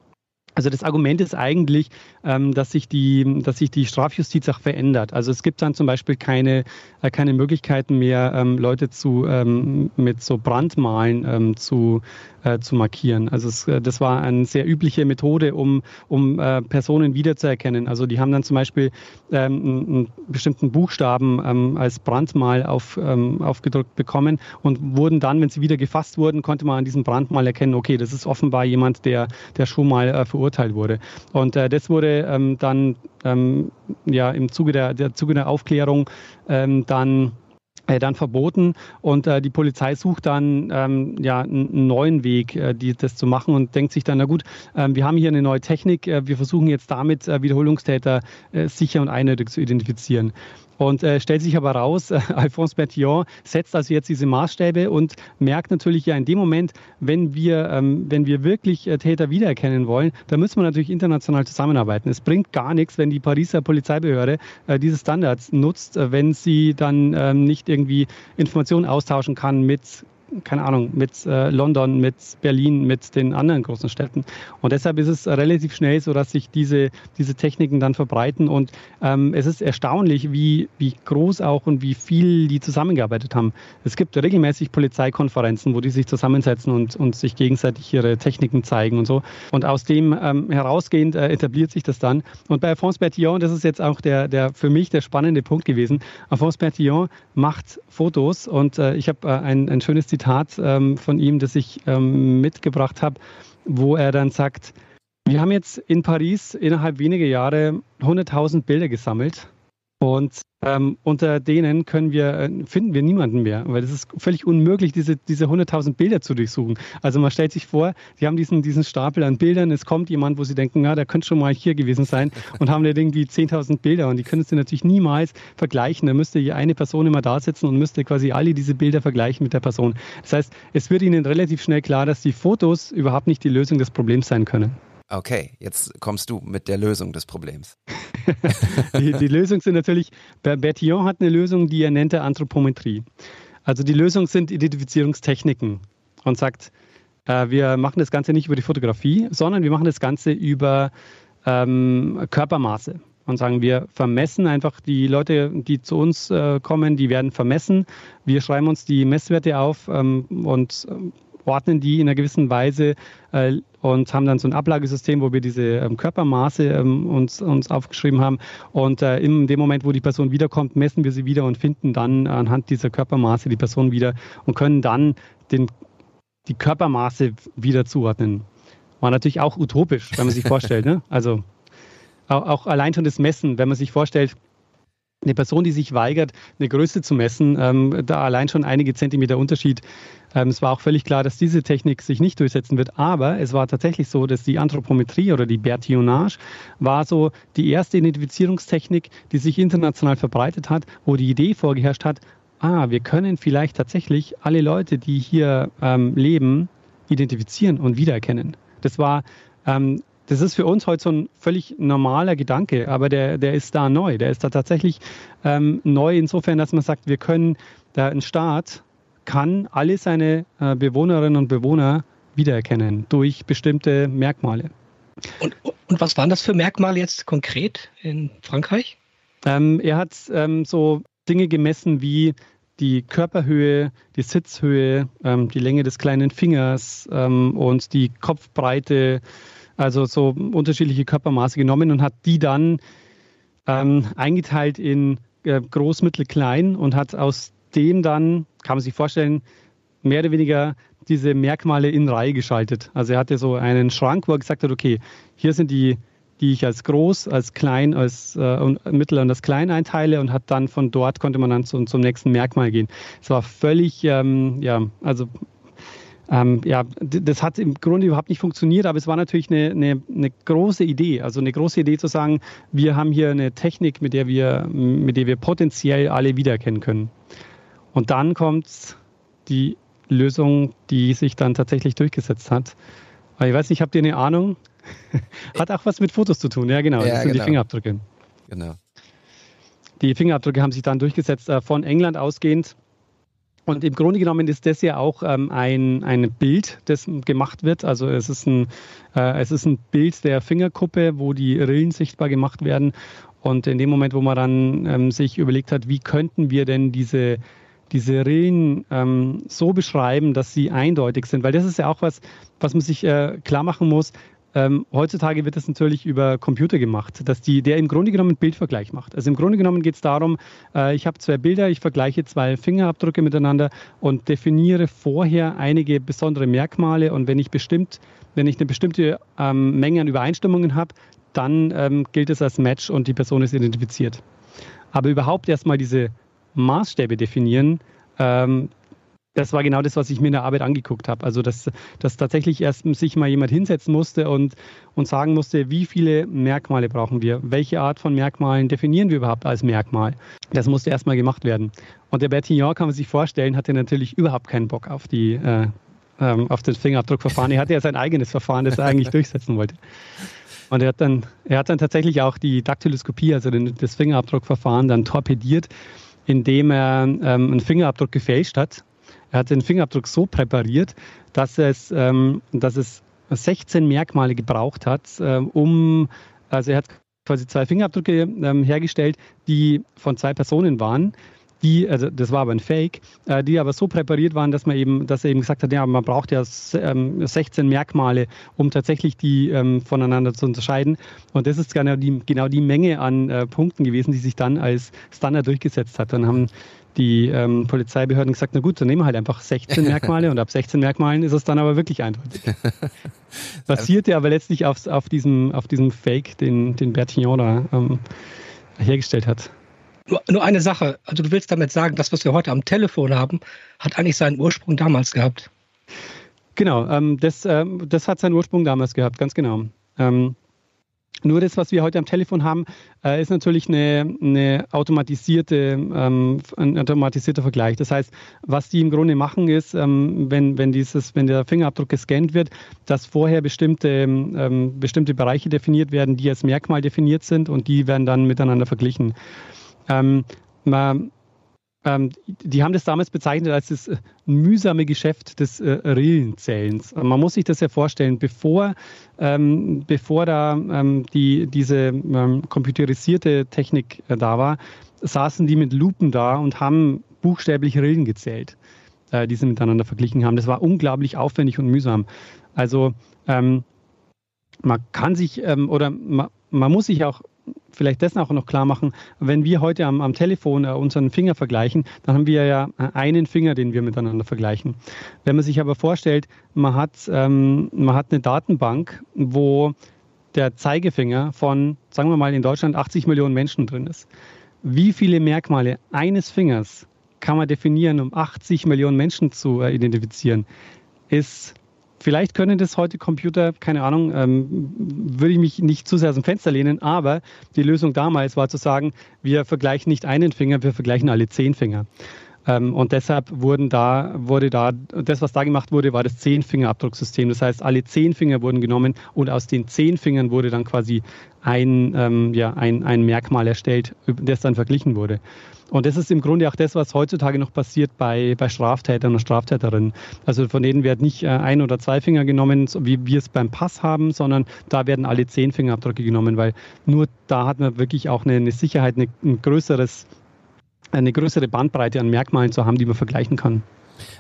also das Argument ist eigentlich, ähm, dass, sich die, dass sich die Strafjustiz auch verändert. Also es gibt dann zum Beispiel keine, äh, keine Möglichkeiten mehr, ähm, Leute zu, ähm, mit so Brandmalen ähm, zu, äh, zu markieren. Also es, äh, das war eine sehr übliche Methode, um, um äh, Personen wiederzuerkennen. Also die haben dann zum Beispiel ähm, einen bestimmten Buchstaben ähm, als Brandmal auf, ähm, aufgedrückt bekommen und wurden dann, wenn sie wieder gefasst wurden, konnte man an diesem Brandmal erkennen, okay, das ist offenbar jemand, der, der schon mal äh, verurteilt wurde. Und äh, das wurde ähm, dann ähm, ja im Zuge der, der Zuge der Aufklärung ähm, dann dann verboten und äh, die Polizei sucht dann ähm, ja einen neuen Weg, äh, die, das zu machen und denkt sich dann, na gut, äh, wir haben hier eine neue Technik, äh, wir versuchen jetzt damit äh, Wiederholungstäter sicher und eindeutig zu identifizieren. Und äh, stellt sich aber raus, äh, Alphonse Bertillon setzt also jetzt diese Maßstäbe und merkt natürlich ja in dem Moment, wenn wir, ähm, wenn wir wirklich äh, Täter wiedererkennen wollen, dann müssen wir natürlich international zusammenarbeiten. Es bringt gar nichts, wenn die Pariser Polizeibehörde äh, diese Standards nutzt, äh, wenn sie dann ähm, nicht irgendwie Informationen austauschen kann mit keine Ahnung, mit äh, London, mit Berlin, mit den anderen großen Städten. Und deshalb ist es relativ schnell so, dass sich diese, diese Techniken dann verbreiten. Und ähm, es ist erstaunlich, wie, wie groß auch und wie viel die zusammengearbeitet haben. Es gibt regelmäßig Polizeikonferenzen, wo die sich zusammensetzen und, und sich gegenseitig ihre Techniken zeigen und so. Und aus dem ähm, herausgehend äh, etabliert sich das dann. Und bei Alphonse Bertillon, das ist jetzt auch der, der für mich der spannende Punkt gewesen. Alphonse Bertillon macht Fotos und äh, ich habe äh, ein, ein schönes Zitat Zitat ähm, von ihm, das ich ähm, mitgebracht habe, wo er dann sagt, wir haben jetzt in Paris innerhalb weniger Jahre 100.000 Bilder gesammelt und ähm, unter denen können wir, äh, finden wir niemanden mehr, weil es ist völlig unmöglich, diese, diese 100.000 Bilder zu durchsuchen. Also man stellt sich vor, die haben diesen, diesen Stapel an Bildern, es kommt jemand, wo sie denken, na, der könnte schon mal hier gewesen sein und haben da irgendwie 10.000 Bilder und die können sie natürlich niemals vergleichen. Da müsste hier eine Person immer da sitzen und müsste quasi alle diese Bilder vergleichen mit der Person. Das heißt, es wird ihnen relativ schnell klar, dass die Fotos überhaupt nicht die Lösung des Problems sein können. Okay, jetzt kommst du mit der Lösung des Problems. die, die Lösung sind natürlich, Bertillon hat eine Lösung, die er nennt Anthropometrie. Also die Lösung sind Identifizierungstechniken und sagt, äh, wir machen das Ganze nicht über die Fotografie, sondern wir machen das Ganze über ähm, Körpermaße und sagen, wir vermessen einfach die Leute, die zu uns äh, kommen, die werden vermessen. Wir schreiben uns die Messwerte auf ähm, und ähm, ordnen die in einer gewissen Weise äh, und haben dann so ein Ablagesystem, wo wir diese ähm, Körpermaße ähm, uns, uns aufgeschrieben haben. Und äh, in dem Moment, wo die Person wiederkommt, messen wir sie wieder und finden dann anhand dieser Körpermaße die Person wieder und können dann den, die Körpermaße wieder zuordnen. War natürlich auch utopisch, wenn man sich vorstellt. Ne? Also auch, auch allein schon das Messen, wenn man sich vorstellt, eine Person, die sich weigert, eine Größe zu messen, ähm, da allein schon einige Zentimeter Unterschied. Ähm, es war auch völlig klar, dass diese Technik sich nicht durchsetzen wird. Aber es war tatsächlich so, dass die Anthropometrie oder die Bertillonage war so die erste Identifizierungstechnik, die sich international verbreitet hat, wo die Idee vorgeherrscht hat, ah, wir können vielleicht tatsächlich alle Leute, die hier ähm, leben, identifizieren und wiedererkennen. Das war ähm, das ist für uns heute so ein völlig normaler Gedanke, aber der, der ist da neu. Der ist da tatsächlich ähm, neu insofern, dass man sagt, wir können, da ein Staat kann alle seine äh, Bewohnerinnen und Bewohner wiedererkennen durch bestimmte Merkmale. Und, und was waren das für Merkmale jetzt konkret in Frankreich? Ähm, er hat ähm, so Dinge gemessen wie die Körperhöhe, die Sitzhöhe, ähm, die Länge des kleinen Fingers ähm, und die Kopfbreite, also so unterschiedliche Körpermaße genommen und hat die dann ähm, eingeteilt in äh, groß, mittel, klein und hat aus dem dann, kann man sich vorstellen, mehr oder weniger diese Merkmale in Reihe geschaltet. Also er hatte so einen Schrank, wo er gesagt hat, okay, hier sind die, die ich als groß, als klein, als äh, und, mittel und als klein einteile und hat dann von dort konnte man dann zum, zum nächsten Merkmal gehen. Es war völlig, ähm, ja, also ähm, ja, das hat im Grunde überhaupt nicht funktioniert, aber es war natürlich eine, eine, eine, große Idee. Also eine große Idee zu sagen, wir haben hier eine Technik, mit der wir, mit der wir potenziell alle wiedererkennen können. Und dann kommt die Lösung, die sich dann tatsächlich durchgesetzt hat. Ich weiß nicht, habt ihr eine Ahnung? hat auch was mit Fotos zu tun, ja genau, ja, das sind genau. die Fingerabdrücke. Genau. Die Fingerabdrücke haben sich dann durchgesetzt, äh, von England ausgehend und im Grunde genommen ist das ja auch ähm, ein, ein Bild, das gemacht wird. Also es ist, ein, äh, es ist ein Bild der Fingerkuppe, wo die Rillen sichtbar gemacht werden. Und in dem Moment, wo man dann ähm, sich überlegt hat, wie könnten wir denn diese, diese Rillen ähm, so beschreiben, dass sie eindeutig sind, weil das ist ja auch was, was man sich äh, klar machen muss. Ähm, heutzutage wird das natürlich über Computer gemacht, dass die, der im Grunde genommen einen Bildvergleich macht. Also im Grunde genommen geht es darum, äh, ich habe zwei Bilder, ich vergleiche zwei Fingerabdrücke miteinander und definiere vorher einige besondere Merkmale und wenn ich bestimmt, wenn ich eine bestimmte ähm, Menge an Übereinstimmungen habe, dann ähm, gilt es als Match und die Person ist identifiziert. Aber überhaupt erstmal diese Maßstäbe definieren, ähm, das war genau das, was ich mir in der Arbeit angeguckt habe. Also, dass, dass tatsächlich erst sich mal jemand hinsetzen musste und, und sagen musste, wie viele Merkmale brauchen wir? Welche Art von Merkmalen definieren wir überhaupt als Merkmal? Das musste erst mal gemacht werden. Und der Bertignon, kann man sich vorstellen, hatte natürlich überhaupt keinen Bock auf die, äh, ähm, auf das Fingerabdruckverfahren. Er hatte ja sein eigenes Verfahren, das er eigentlich durchsetzen wollte. Und er hat dann, er hat dann tatsächlich auch die Daktyloskopie, also den, das Fingerabdruckverfahren, dann torpediert, indem er ähm, einen Fingerabdruck gefälscht hat er hat den Fingerabdruck so präpariert, dass es, ähm, dass es 16 Merkmale gebraucht hat, ähm, um, also er hat quasi zwei Fingerabdrücke ähm, hergestellt, die von zwei Personen waren, die, also das war aber ein Fake, äh, die aber so präpariert waren, dass man eben, dass er eben gesagt hat, ja, man braucht ja 16 ähm, Merkmale, um tatsächlich die ähm, voneinander zu unterscheiden. Und das ist genau die, genau die Menge an äh, Punkten gewesen, die sich dann als Standard durchgesetzt hat. Dann haben die ähm, Polizeibehörden gesagt, na gut, dann nehmen wir halt einfach 16 Merkmale und ab 16 Merkmalen ist es dann aber wirklich eindeutig. Basierte aber letztlich auf, auf, diesem, auf diesem Fake, den, den Bertillon da ähm, hergestellt hat. Nur, nur eine Sache, also du willst damit sagen, das, was wir heute am Telefon haben, hat eigentlich seinen Ursprung damals gehabt. Genau, ähm, das, ähm, das hat seinen Ursprung damals gehabt, ganz genau. Ähm, Nur das, was wir heute am Telefon haben, äh, ist natürlich eine, eine automatisierte, ähm, ein automatisierter Vergleich. Das heißt, was die im Grunde machen, ist, ähm, wenn, wenn, dieses, wenn der Fingerabdruck gescannt wird, dass vorher bestimmte, ähm, bestimmte Bereiche definiert werden, die als Merkmal definiert sind und die werden dann miteinander verglichen. Ähm, man, ähm, die haben das damals bezeichnet als das äh, mühsame Geschäft des äh, Rillenzählens. Man muss sich das ja vorstellen, bevor, ähm, bevor da ähm, die, diese ähm, computerisierte Technik äh, da war, saßen die mit Lupen da und haben buchstäblich Rillen gezählt, äh, die sie miteinander verglichen haben. Das war unglaublich aufwendig und mühsam. Also ähm, man kann sich ähm, oder man, man muss sich auch vielleicht das auch noch klar machen, wenn wir heute am, am Telefon äh, unseren Finger vergleichen, dann haben wir ja einen Finger, den wir miteinander vergleichen. Wenn man sich aber vorstellt, man hat, ähm, man hat eine Datenbank, wo der Zeigefinger von, sagen wir mal, in Deutschland 80 Millionen Menschen drin ist. Wie viele Merkmale eines Fingers kann man definieren, um 80 Millionen Menschen zu äh, identifizieren, ist Vielleicht können das heute Computer, keine Ahnung, ähm, würde ich mich nicht zu sehr aus dem Fenster lehnen, aber die Lösung damals war zu sagen, wir vergleichen nicht einen Finger, wir vergleichen alle zehn Finger. Ähm, und deshalb wurden da, wurde da, das, was da gemacht wurde, war das Zehn-Finger-Abdrucksystem. Das heißt, alle zehn Finger wurden genommen und aus den zehn Fingern wurde dann quasi ein, ähm, ja, ein, ein Merkmal erstellt, das dann verglichen wurde. Und das ist im Grunde auch das, was heutzutage noch passiert bei, bei Straftätern und Straftäterinnen. Also von denen werden nicht äh, ein oder zwei Finger genommen, wie wir es beim Pass haben, sondern da werden alle zehn Fingerabdrücke genommen, weil nur da hat man wirklich auch eine, eine Sicherheit, ein größeres, eine größere Bandbreite an Merkmalen zu haben, die man vergleichen kann.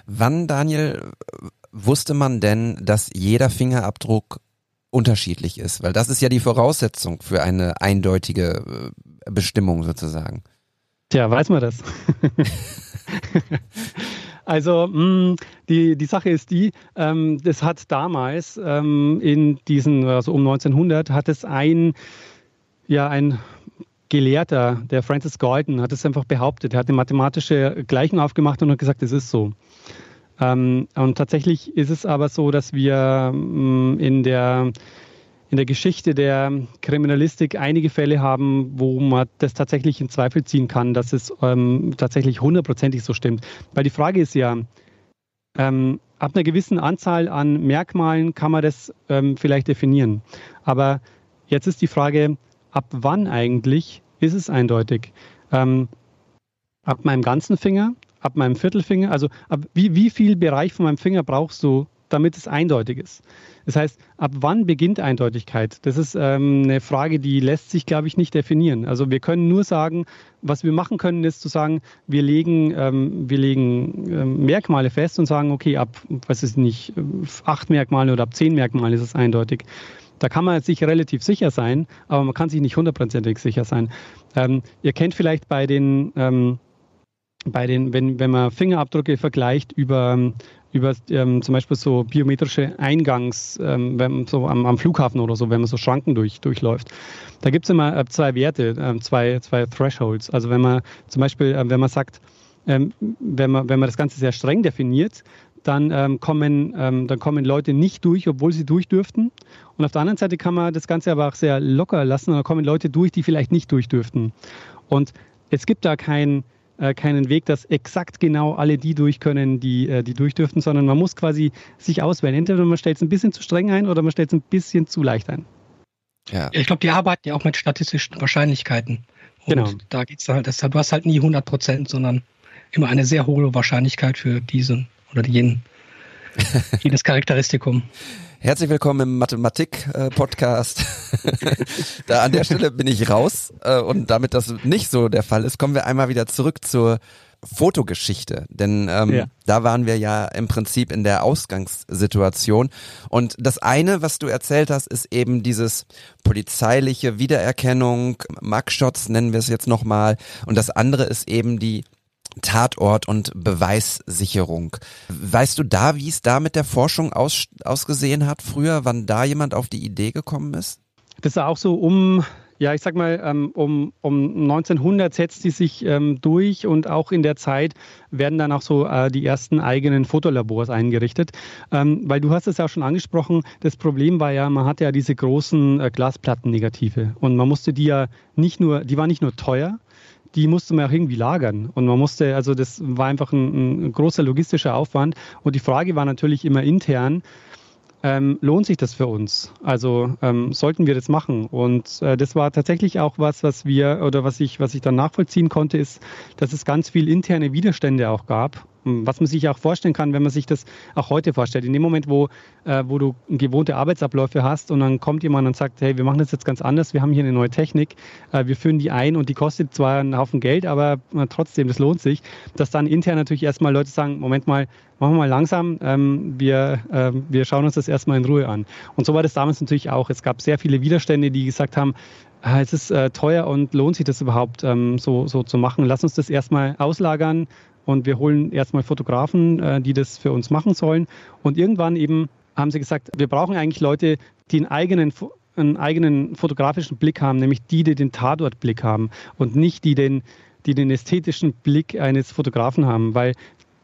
Wann, Daniel, wusste man denn, dass jeder Fingerabdruck unterschiedlich ist? Weil das ist ja die Voraussetzung für eine eindeutige äh, Bestimmung sozusagen. Tja, weiß man das. also mh, hm, die, die Sache ist die, ähm, das hat damals ähm, in diesen, also um 1900, hat es ein, ja, ein Gelehrter, der Francis Galton, hat es einfach behauptet. Er hat eine mathematische Gleichung aufgemacht und hat gesagt, es ist so. Ähm, und tatsächlich ist es aber so, dass wir mh, hm, in der in der Geschichte der Kriminalistik einige Fälle haben, wo man das tatsächlich in Zweifel ziehen kann, dass es ähm, tatsächlich hundertprozentig so stimmt. Weil die Frage ist ja, ähm, ab einer gewissen Anzahl an Merkmalen kann man das ähm, vielleicht definieren. Aber jetzt ist die Frage, ab wann eigentlich ist es eindeutig? Ähm, ab meinem ganzen Finger? Ab meinem Viertelfinger? Also ab wie, wie viel Bereich von meinem Finger brauchst du, damit es eindeutig ist? Das heißt, ab wann beginnt Eindeutigkeit? Das ist ähm, eine Frage, die lässt sich, glaube ich, nicht definieren. Also wir können nur sagen, was wir machen können, ist zu sagen, wir legen, ähm, wir legen ähm, Merkmale fest und sagen, okay, ab, was ist nicht, acht Merkmale oder ab zehn Merkmale ist es eindeutig. Da kann man sich relativ sicher sein, aber man kann sich nicht hundertprozentig sicher sein. Ähm, ihr kennt vielleicht bei den, ähm, bei den, wenn, wenn man Fingerabdrücke vergleicht über, über ähm, zum Beispiel so biometrische Eingangs, ähm, wenn, so am, am, Flughafen oder so, wenn man so Schranken durch, durchläuft. Da gibt es immer äh, zwei Werte, äh, zwei, zwei Thresholds. Also wenn man zum Beispiel, äh, wenn man sagt, ähm, wenn, man, wenn man das Ganze sehr streng definiert, dann, ähm, kommen, ähm, dann kommen Leute nicht durch, obwohl sie durch dürften. Und auf der anderen Seite kann man das Ganze aber auch sehr locker lassen, und dann kommen Leute durch, die vielleicht nicht durch dürften. Und es gibt da kein, äh, keinen Weg, dass exakt genau alle die durch können, die, äh, die durch dürften, sondern man muss quasi sich auswählen. Entweder man stellt es ein bisschen zu streng ein oder man stellt es ein bisschen zu leicht ein. Ja. Ich glaube, die arbeiten ja auch mit statistischen Wahrscheinlichkeiten. Und genau. da geht es halt, das, du hast halt nie 100 Prozent, sondern immer eine sehr hohe Wahrscheinlichkeit für diesen oder jenen, jedes Charakteristikum. Herzlich willkommen im Mathematik-Podcast. da an der Stelle bin ich raus äh, und damit das nicht so der Fall ist, kommen wir einmal wieder zurück zur Fotogeschichte, denn ähm, ja. da waren wir ja im Prinzip in der Ausgangssituation und das eine, was du erzählt hast, ist eben dieses polizeiliche Wiedererkennung, Mugshots nennen wir es jetzt nochmal und das andere ist eben die Tatort und Beweissicherung. Weißt du da, wie es da mit der Forschung aus, ausgesehen hat früher, wann da jemand auf die Idee gekommen ist? Das ist auch so um Ja, ich sag mal, ähm, um, um 1900 setzt die sich ähm, durch und auch in der Zeit werden dann auch so äh, die ersten eigenen Fotolabors eingerichtet. Ähm, weil du hast es ja schon angesprochen, das Problem war ja, man hatte ja diese großen äh, Glasplattennegative und man musste die ja nicht nur, die waren nicht nur teuer, die musste man auch irgendwie lagern. Und man musste, also das war einfach ein, ein großer logistischer Aufwand. Und die Frage war natürlich immer intern, ähm, lohnt sich das für uns? Also ähm, sollten wir das machen? Und äh, das war tatsächlich auch was, was wir oder was ich, was ich dann nachvollziehen konnte, ist, dass es ganz viel interne Widerstände auch gab was man sich auch vorstellen kann, wenn man sich das auch heute vorstellt. In dem Moment, wo, äh, wo du gewohnte Arbeitsabläufe hast und dann kommt jemand und sagt, hey, wir machen das jetzt ganz anders, wir haben hier eine neue Technik, äh, wir führen die ein und die kostet zwar einen Haufen Geld, aber äh, trotzdem, das lohnt sich, dass dann intern natürlich erstmal Leute sagen, Moment mal, machen wir mal langsam, ähm, wir, äh, wir schauen uns das erstmal in Ruhe an. Und so war das damals natürlich auch. Es gab sehr viele Widerstände, die gesagt haben, ah, es ist äh, teuer und lohnt sich das überhaupt ähm, so, so zu machen. Lass uns das erstmal auslagern, und wir holen erstmal Fotografen, äh, die das für uns machen sollen. Und irgendwann eben haben sie gesagt, wir brauchen eigentlich Leute, die einen eigenen einen eigenen fotografischen Blick haben, nämlich die, die den Tatortblick haben und nicht die den, die den ästhetischen Blick eines Fotografen haben, weil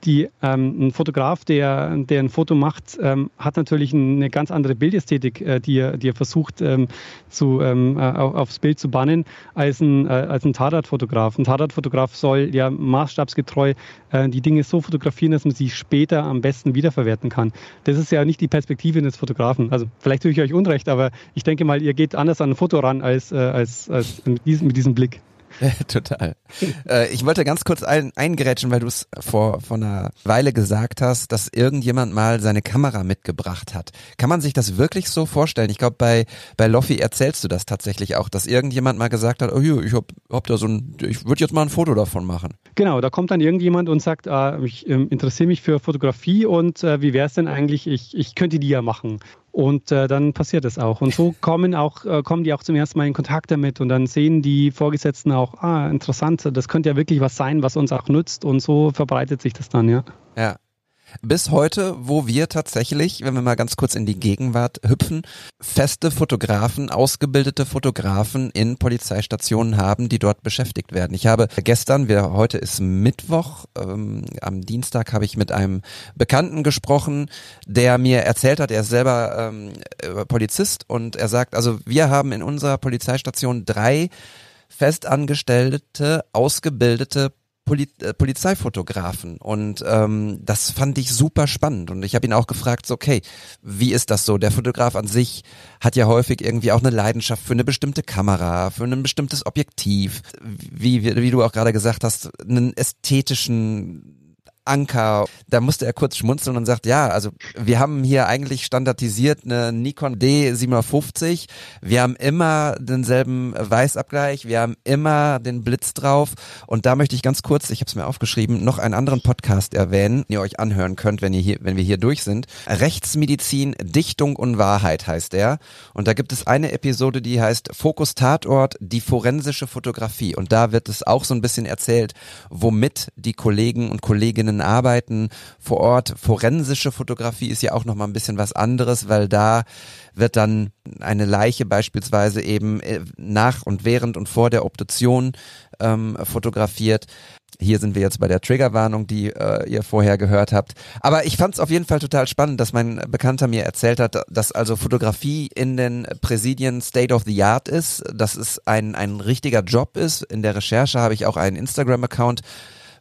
die, ähm, ein Fotograf, der, der ein Foto macht, ähm, hat natürlich eine ganz andere Bildästhetik, äh, die, er, die er versucht ähm, zu, ähm, äh, aufs Bild zu bannen, als ein, äh, ein Tatortfotograf. Ein Tatortfotograf soll ja maßstabsgetreu äh, die Dinge so fotografieren, dass man sie später am besten wiederverwerten kann. Das ist ja nicht die Perspektive eines Fotografen. Also vielleicht tue ich euch Unrecht, aber ich denke mal, ihr geht anders an ein Foto ran als, äh, als, als mit, diesem, mit diesem Blick. Total. Äh, ich wollte ganz kurz ein, eingerätschen, weil du es vor, vor einer Weile gesagt hast, dass irgendjemand mal seine Kamera mitgebracht hat. Kann man sich das wirklich so vorstellen? Ich glaube, bei, bei Loffi erzählst du das tatsächlich auch, dass irgendjemand mal gesagt hat, oh hier, ich hab, hab da so ein, ich würde jetzt mal ein Foto davon machen. Genau, da kommt dann irgendjemand und sagt, ah, ich äh, interessiere mich für Fotografie und äh, wie wäre es denn eigentlich, ich, ich könnte die ja machen. Und äh, dann passiert es auch. Und so kommen auch, äh, kommen die auch zum ersten Mal in Kontakt damit und dann sehen die Vorgesetzten auch, ah, interessant, das könnte ja wirklich was sein, was uns auch nützt und so verbreitet sich das dann, ja. Ja bis heute, wo wir tatsächlich, wenn wir mal ganz kurz in die Gegenwart hüpfen, feste Fotografen, ausgebildete Fotografen in Polizeistationen haben, die dort beschäftigt werden. Ich habe gestern, wir, heute ist Mittwoch, ähm, am Dienstag habe ich mit einem Bekannten gesprochen, der mir erzählt hat, er ist selber ähm, äh, Polizist und er sagt, also wir haben in unserer Polizeistation drei festangestellte, ausgebildete Poli äh, Polizeifotografen. Und ähm, das fand ich super spannend. Und ich habe ihn auch gefragt, so, okay, wie ist das so? Der Fotograf an sich hat ja häufig irgendwie auch eine Leidenschaft für eine bestimmte Kamera, für ein bestimmtes Objektiv, wie, wie, wie du auch gerade gesagt hast, einen ästhetischen Anker. Da musste er kurz schmunzeln und sagt, ja, also wir haben hier eigentlich standardisiert eine Nikon D750. Wir haben immer denselben Weißabgleich, wir haben immer den Blitz drauf. Und da möchte ich ganz kurz, ich habe es mir aufgeschrieben, noch einen anderen Podcast erwähnen, den ihr euch anhören könnt, wenn ihr hier, wenn wir hier durch sind. Rechtsmedizin, Dichtung und Wahrheit heißt er. Und da gibt es eine Episode, die heißt Fokus Tatort, die forensische Fotografie. Und da wird es auch so ein bisschen erzählt, womit die Kollegen und Kolleginnen Kolleginnen arbeiten vor Ort. Forensische Fotografie ist ja auch noch mal ein bisschen was anderes, weil da wird dann eine Leiche beispielsweise eben äh, nach und während und vor der Obduktion ähm, fotografiert. Hier sind wir jetzt bei der Triggerwarnung, die äh, ihr vorher gehört habt. Aber ich fand es auf jeden Fall total spannend, dass mein Bekannter mir erzählt hat, dass also Fotografie in den Präsidien State of the Art ist, dass es ein, ein richtiger Job ist. In der Recherche habe ich auch einen Instagram-Account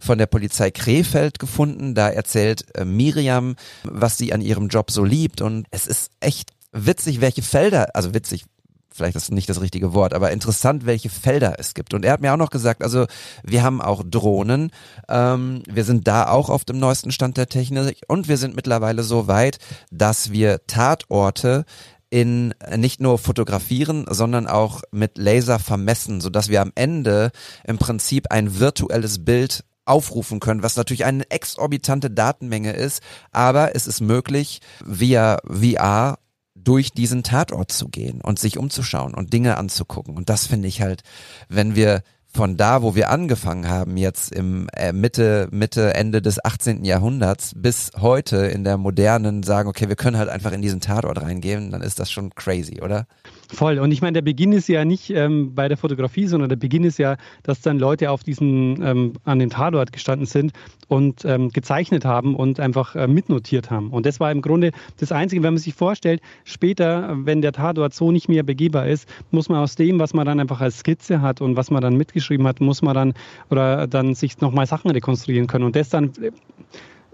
von der Polizei Krefeld gefunden. Da erzählt äh, Miriam, was sie an ihrem Job so liebt. Und es ist echt witzig, welche Felder, also witzig, vielleicht ist nicht das richtige Wort, aber interessant, welche Felder es gibt. Und er hat mir auch noch gesagt, also wir haben auch Drohnen, ähm, wir sind da auch auf dem neuesten Stand der Technik und wir sind mittlerweile so weit, dass wir Tatorte in nicht nur fotografieren, sondern auch mit Laser vermessen, so dass wir am Ende im Prinzip ein virtuelles Bild aufrufen können, was natürlich eine exorbitante Datenmenge ist, aber es ist möglich, via VR durch diesen Tatort zu gehen und sich umzuschauen und Dinge anzugucken. Und das finde ich halt, wenn wir von da, wo wir angefangen haben, jetzt im äh, Mitte, Mitte, Ende des 18. Jahrhunderts bis heute in der modernen sagen, okay, wir können halt einfach in diesen Tatort reingehen, dann ist das schon crazy, oder? Voll. Und ich meine, der Beginn ist ja nicht ähm, bei der Fotografie, sondern der Beginn ist ja, dass dann Leute auf diesen, ähm, an dem Tatort gestanden sind und ähm, gezeichnet haben und einfach äh, mitnotiert haben. Und das war im Grunde das Einzige, wenn man sich vorstellt, später, wenn der Tatort so nicht mehr begehbar ist, muss man aus dem, was man dann einfach als Skizze hat und was man dann mitgeschrieben hat, muss man dann oder dann sich nochmal Sachen rekonstruieren können. Und das dann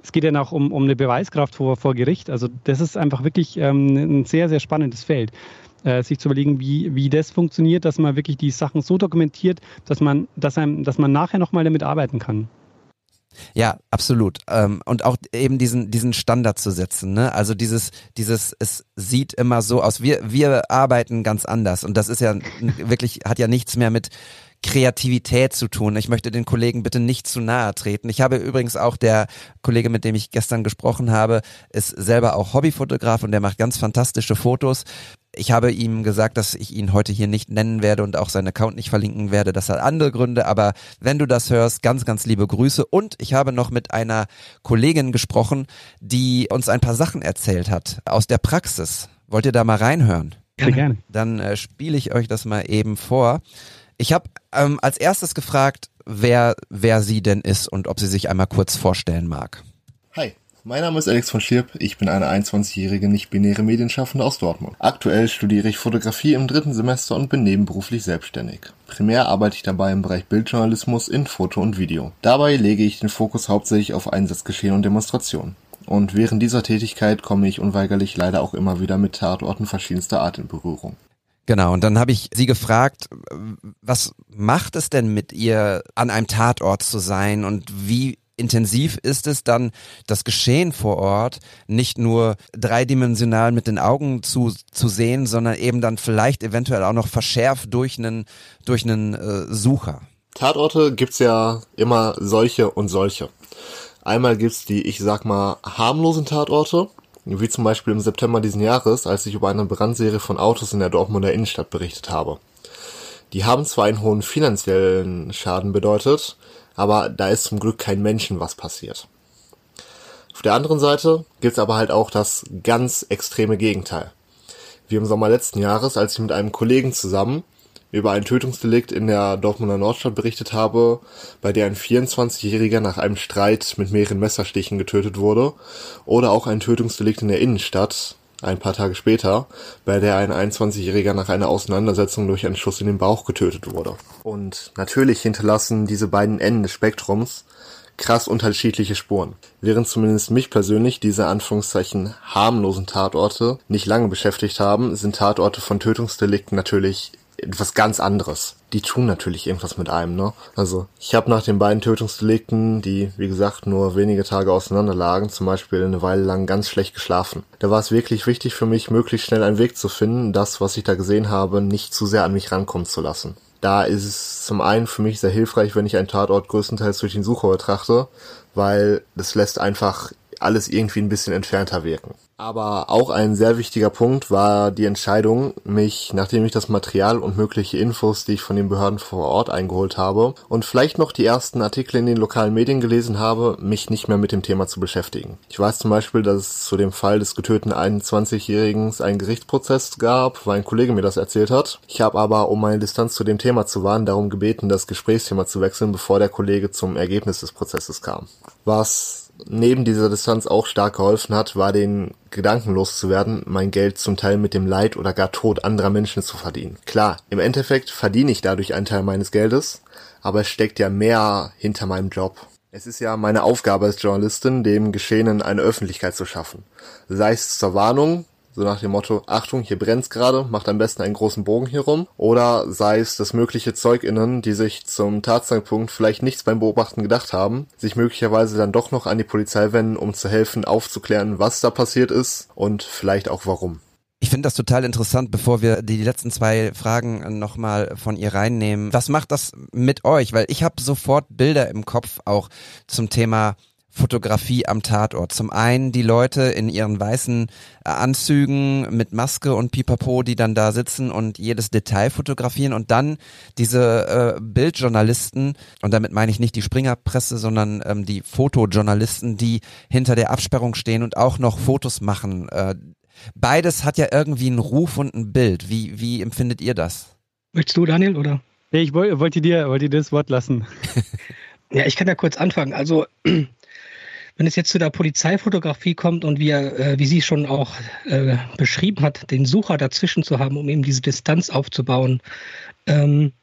es geht ja auch um, um eine Beweiskraft vor, vor Gericht. Also das ist einfach wirklich ähm, ein sehr, sehr spannendes Feld äh, sich zu überlegen, wie, wie das funktioniert, dass man wirklich die Sachen so dokumentiert, dass man, dass einem, dass man nachher nochmal damit arbeiten kann. Ja, absolut. Ähm, und auch eben diesen, diesen Standard zu setzen, ne? Also dieses, dieses, es sieht immer so aus. Wir, wir arbeiten ganz anders. Und das ist ja wirklich, hat ja nichts mehr mit Kreativität zu tun. Ich möchte den Kollegen bitte nicht zu nahe treten. Ich habe übrigens auch der Kollege, mit dem ich gestern gesprochen habe, ist selber auch Hobbyfotograf und der macht ganz fantastische Fotos. Ich habe ihm gesagt, dass ich ihn heute hier nicht nennen werde und auch seinen Account nicht verlinken werde. Das hat andere Gründe, aber wenn du das hörst, ganz, ganz liebe Grüße. Und ich habe noch mit einer Kollegin gesprochen, die uns ein paar Sachen erzählt hat aus der Praxis. Wollt ihr da mal reinhören? Sehr gerne. Dann äh, spiele ich euch das mal eben vor. Ich habe ähm, als erstes gefragt, wer, wer sie denn ist und ob sie sich einmal kurz vorstellen mag. Hi, mein Name ist Alex von Schirp, ich bin eine 21-jährige nicht-binäre Medienschaffende aus Dortmund. Aktuell studiere ich Fotografie im dritten Semester und bin nebenberuflich selbstständig. Primär arbeite ich dabei im Bereich Bildjournalismus in Foto und Video. Dabei lege ich den Fokus hauptsächlich auf Einsatzgeschehen und Demonstrationen. Und während dieser Tätigkeit komme ich unweigerlich leider auch immer wieder mit Tatorten verschiedenster Art in Berührung. Genau, und dann habe ich sie gefragt, was macht es denn mit ihr, an einem Tatort zu sein und wie intensiv ist es dann, das Geschehen vor Ort nicht nur dreidimensional mit den Augen zu, zu sehen, sondern eben dann vielleicht eventuell auch noch verschärft durch einen, durch einen äh, Sucher. Tatorte gibt's ja immer solche und solche. Einmal gibt's die, ich sag mal, harmlosen Tatorte, wie zum Beispiel im September diesen Jahres, als ich über eine Brandserie von Autos in der Dortmunder Innenstadt berichtet habe. Die haben zwar einen hohen finanziellen Schaden bedeutet, aber da ist zum Glück kein Menschen was passiert. Auf der anderen Seite gibt's aber halt auch das ganz extreme Gegenteil. Wie im Sommer letzten Jahres, als ich mit einem Kollegen zusammen über ein Tötungsdelikt in der Dortmunder Nordstadt berichtet habe, bei der ein 24-Jähriger nach einem Streit mit mehreren Messerstichen getötet wurde, oder auch ein Tötungsdelikt in der Innenstadt, ein paar Tage später, bei der ein 21-Jähriger nach einer Auseinandersetzung durch einen Schuss in den Bauch getötet wurde. Und natürlich hinterlassen diese beiden Enden des Spektrums krass unterschiedliche Spuren. Während zumindest mich persönlich diese Anführungszeichen harmlosen Tatorte nicht lange beschäftigt haben, sind Tatorte von Tötungsdelikten natürlich etwas ganz anderes. Die tun natürlich irgendwas mit einem, ne? Also ich habe nach den beiden Tötungsdelikten, die wie gesagt nur wenige Tage auseinander lagen, zum Beispiel eine Weile lang ganz schlecht geschlafen. Da war es wirklich wichtig für mich, möglichst schnell einen Weg zu finden, das, was ich da gesehen habe, nicht zu sehr an mich rankommen zu lassen. Da ist es zum einen für mich sehr hilfreich, wenn ich einen Tatort größtenteils durch den Sucher betrachte, weil das lässt einfach alles irgendwie ein bisschen entfernter wirken. Aber auch ein sehr wichtiger Punkt war die Entscheidung, mich, nachdem ich das Material und mögliche Infos, die ich von den Behörden vor Ort eingeholt habe und vielleicht noch die ersten Artikel in den lokalen Medien gelesen habe, mich nicht mehr mit dem Thema zu beschäftigen. Ich weiß zum Beispiel, dass es zu dem Fall des getöteten 21-Jährigen einen Gerichtsprozess gab, weil ein Kollege mir das erzählt hat. Ich habe aber, um meine Distanz zu dem Thema zu wahren, darum gebeten, das Gesprächsthema zu wechseln, bevor der Kollege zum Ergebnis des Prozesses kam. Was neben dieser Distanz auch stark geholfen hat, war den Gedanken loszuwerden, mein Geld zum Teil mit dem Leid oder gar Tod anderer Menschen zu verdienen. Klar, im Endeffekt verdiene ich dadurch einen Teil meines Geldes, aber es steckt ja mehr hinter meinem Job. Es ist ja meine Aufgabe als Journalistin, dem Geschehenen eine Öffentlichkeit zu schaffen. Sei es zur Warnung, so nach dem Motto, Achtung, hier brennt's gerade, macht am besten einen großen Bogen hier rum. Oder sei es, dass mögliche ZeugInnen, die sich zum Tatzeitpunkt vielleicht nichts beim Beobachten gedacht haben, sich möglicherweise dann doch noch an die Polizei wenden, um zu helfen, aufzuklären, was da passiert ist und vielleicht auch warum. Ich finde das total interessant, bevor wir die letzten zwei Fragen nochmal von ihr reinnehmen. Was macht das mit euch? Weil ich habe sofort Bilder im Kopf auch zum Thema Fotografie am Tatort. Zum einen die Leute in ihren weißen äh, Anzügen mit Maske und Pipapo, die dann da sitzen und jedes Detail fotografieren und dann diese äh, Bildjournalisten, und damit meine ich nicht die Springerpresse, sondern ähm, die Fotojournalisten, die hinter der Absperrung stehen und auch noch Fotos machen. Äh, beides hat ja irgendwie einen Ruf und ein Bild. Wie, wie empfindet ihr das? Möchtest du, Daniel, oder? Nee, ich wollte wollt dir, wollt dir das Wort lassen. Ja, ich kann da kurz anfangen. Also, wenn es jetzt zu der Polizeifotografie kommt und wie, er, äh, wie sie schon auch äh, beschrieben hat, den Sucher dazwischen zu haben, um eben diese Distanz aufzubauen ähm,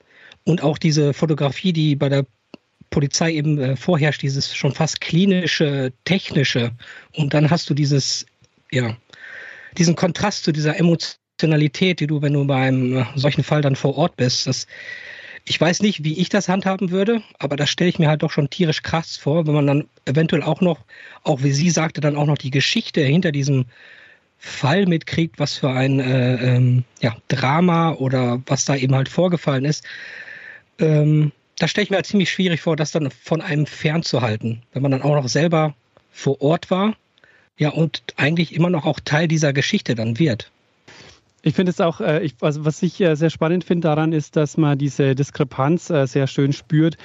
und auch diese Fotografie, die bei der Polizei eben äh, vorherrscht, dieses schon fast klinische, technische und dann hast du dieses, ja, diesen Kontrast zu dieser Emotionalität, die du, wenn du beim äh, solchen Fall dann vor Ort bist, das ich weiß nicht, wie ich das handhaben würde, aber das stelle ich mir halt doch schon tierisch krass vor, wenn man dann eventuell auch noch, auch wie sie sagte, dann auch noch die Geschichte hinter diesem Fall mitkriegt, was für ein äh, ähm, ja, Drama oder was da eben halt vorgefallen ist. Ähm, da stelle ich mir halt ziemlich schwierig vor, das dann von einem fernzuhalten, wenn man dann auch noch selber vor Ort war, ja, und eigentlich immer noch auch Teil dieser Geschichte dann wird. Ich finde es auch, äh, ich, also was ich äh, sehr spannend finde daran ist, dass man diese Diskrepanz äh, sehr schön spürt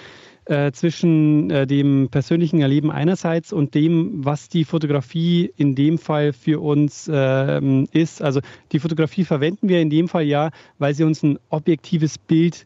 äh, zwischen äh, dem persönlichen Erleben einerseits und dem, was die Fotografie in dem Fall für uns ähm, ist. Also die Fotografie verwenden wir in dem Fall ja, weil sie uns ein objektives Bild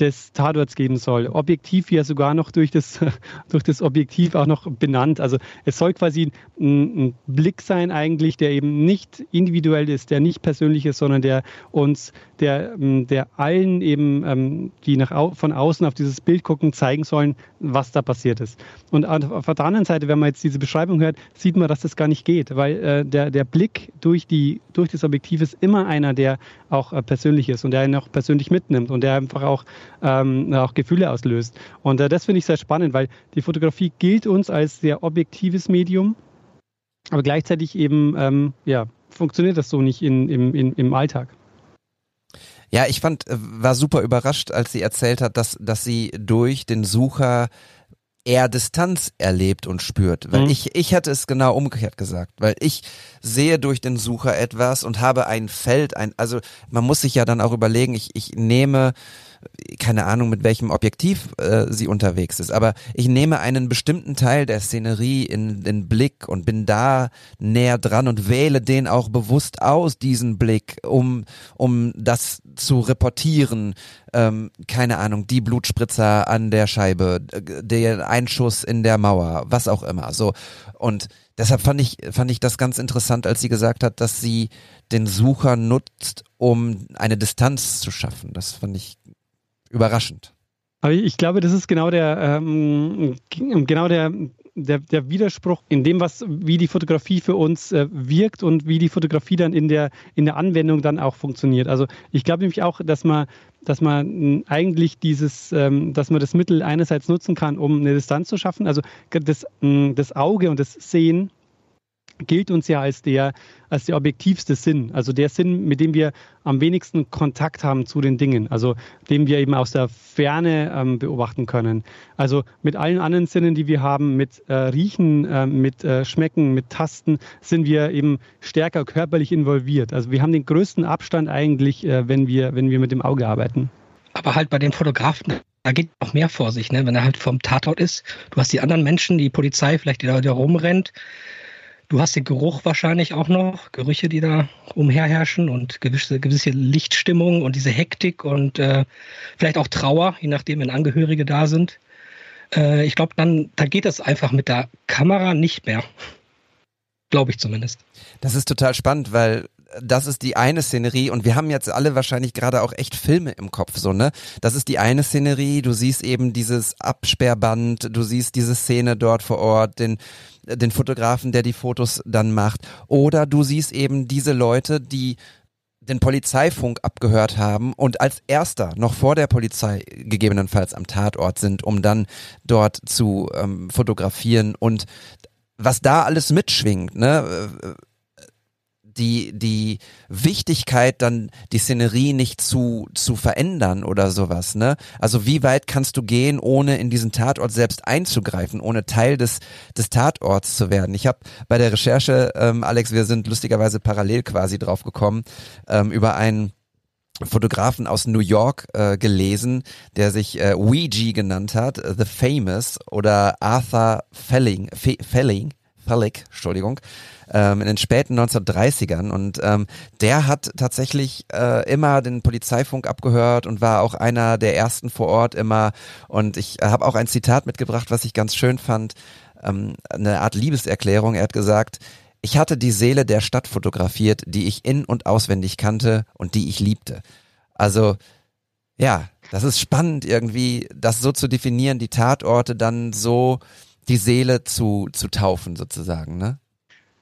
des Tatorts geben soll. Objektiv ja sogar noch durch das, durch das Objektiv auch noch benannt. Also es soll quasi ein, ein, Blick sein eigentlich, der eben nicht individuell ist, der nicht persönlich ist, sondern der uns, der, ähm, der allen eben, ähm, die nach, von außen auf dieses Bild gucken, zeigen sollen, was da passiert ist. Und auf der anderen Seite, wenn man jetzt diese Beschreibung hört, sieht man, dass das gar nicht geht, weil äh, der, der Blick durch, die, durch das Objektiv ist immer einer, der auch äh, persönlich ist und der ihn auch persönlich mitnimmt und der einfach auch ähm, auch Gefühle auslöst. Und äh, das finde ich sehr spannend, weil die Fotografie gilt uns als sehr objektives Medium, aber gleichzeitig eben ähm, ja, funktioniert das so nicht in, im, in, im Alltag. Ja, ich fand, äh, war super überrascht, als sie erzählt hat, dass, dass sie durch den Sucher eher Distanz erlebt und spürt. Weil mhm. ich, ich hätte es genau umgekehrt gesagt, weil ich sehe durch den Sucher etwas und habe ein Feld, ein, also man muss sich ja dann auch überlegen, ich, ich nehme keine Ahnung, mit welchem Objektiv äh, sie unterwegs ist, aber ich nehme einen bestimmten Teil der Szenerie in den Blick und bin da näher dran und wähle den auch bewusst aus, diesen Blick, um, um das zu reportieren. Ähm, keine Ahnung, die Blutspritzer an der Scheibe, der Einschuss in der Mauer, was auch immer. So. Und deshalb fand ich, fand ich das ganz interessant, als sie gesagt hat, dass sie den Sucher nutzt, um eine Distanz zu schaffen. Das fand ich überraschend. Aber ich glaube, das ist genau der, ähm, genau der, der, der, Widerspruch in dem, was, wie die Fotografie für uns äh, wirkt und wie die Fotografie dann in der, in der Anwendung dann auch funktioniert. Also ich glaube nämlich auch, dass man, dass man eigentlich dieses, ähm, dass man das Mittel einerseits nutzen kann, um eine Distanz zu schaffen. Also das, das Auge und das Sehen gilt uns ja als der, als der objektivste Sinn, also der Sinn, mit dem wir am wenigsten Kontakt haben zu den Dingen, also den wir eben aus der Ferne ähm, beobachten können. Also mit allen anderen Sinnen, die wir haben, mit äh, Riechen, äh, mit äh, Schmecken, mit Tasten, sind wir eben stärker körperlich involviert. Also wir haben den größten Abstand eigentlich, äh, wenn, wir, wenn wir mit dem Auge arbeiten. Aber halt bei den Fotografen, da geht noch mehr vor sich, ne? wenn er halt vom Tatort ist. Du hast die anderen Menschen, die Polizei vielleicht, die da, rumrennt. Du hast den Geruch wahrscheinlich auch noch, Gerüche, die da umherherrschen und gewisse, gewisse Lichtstimmung und diese Hektik und äh, vielleicht auch Trauer, je nachdem, wenn Angehörige da sind. Äh, ich glaube, dann da geht das einfach mit der Kamera nicht mehr. Glaube ich zumindest. Das ist total spannend, weil das ist die eine Szenerie und wir haben jetzt alle wahrscheinlich gerade auch echt Filme im Kopf, so, ne? Das ist die eine Szenerie, du siehst eben dieses Absperrband, du siehst diese Szene dort vor Ort, den, den Fotografen, der die Fotos dann macht. Oder du siehst eben diese Leute, die den Polizeifunk abgehört haben und als erster noch vor der Polizei gegebenenfalls am Tatort sind, um dann dort zu ähm, fotografieren und was da alles mitschwingt, ne? Die, die Wichtigkeit, dann die Szenerie nicht zu, zu verändern oder sowas, ne? Also wie weit kannst du gehen, ohne in diesen Tatort selbst einzugreifen, ohne Teil des, des Tatorts zu werden? Ich habe bei der Recherche, ähm, Alex, wir sind lustigerweise parallel quasi drauf gekommen, ähm, über einen Fotografen aus New York äh, gelesen, der sich äh, Ouija genannt hat, The Famous oder Arthur Felling, Fe Felling, Thalik, Entschuldigung, ähm, in den späten 1930ern und ähm, der hat tatsächlich äh, immer den Polizeifunk abgehört und war auch einer der ersten vor Ort immer und ich habe auch ein Zitat mitgebracht, was ich ganz schön fand, ähm, eine Art Liebeserklärung. Er hat gesagt, ich hatte die Seele der Stadt fotografiert, die ich in und auswendig kannte und die ich liebte. Also ja, das ist spannend irgendwie, das so zu definieren, die Tatorte dann so die Seele zu, zu taufen sozusagen, ne?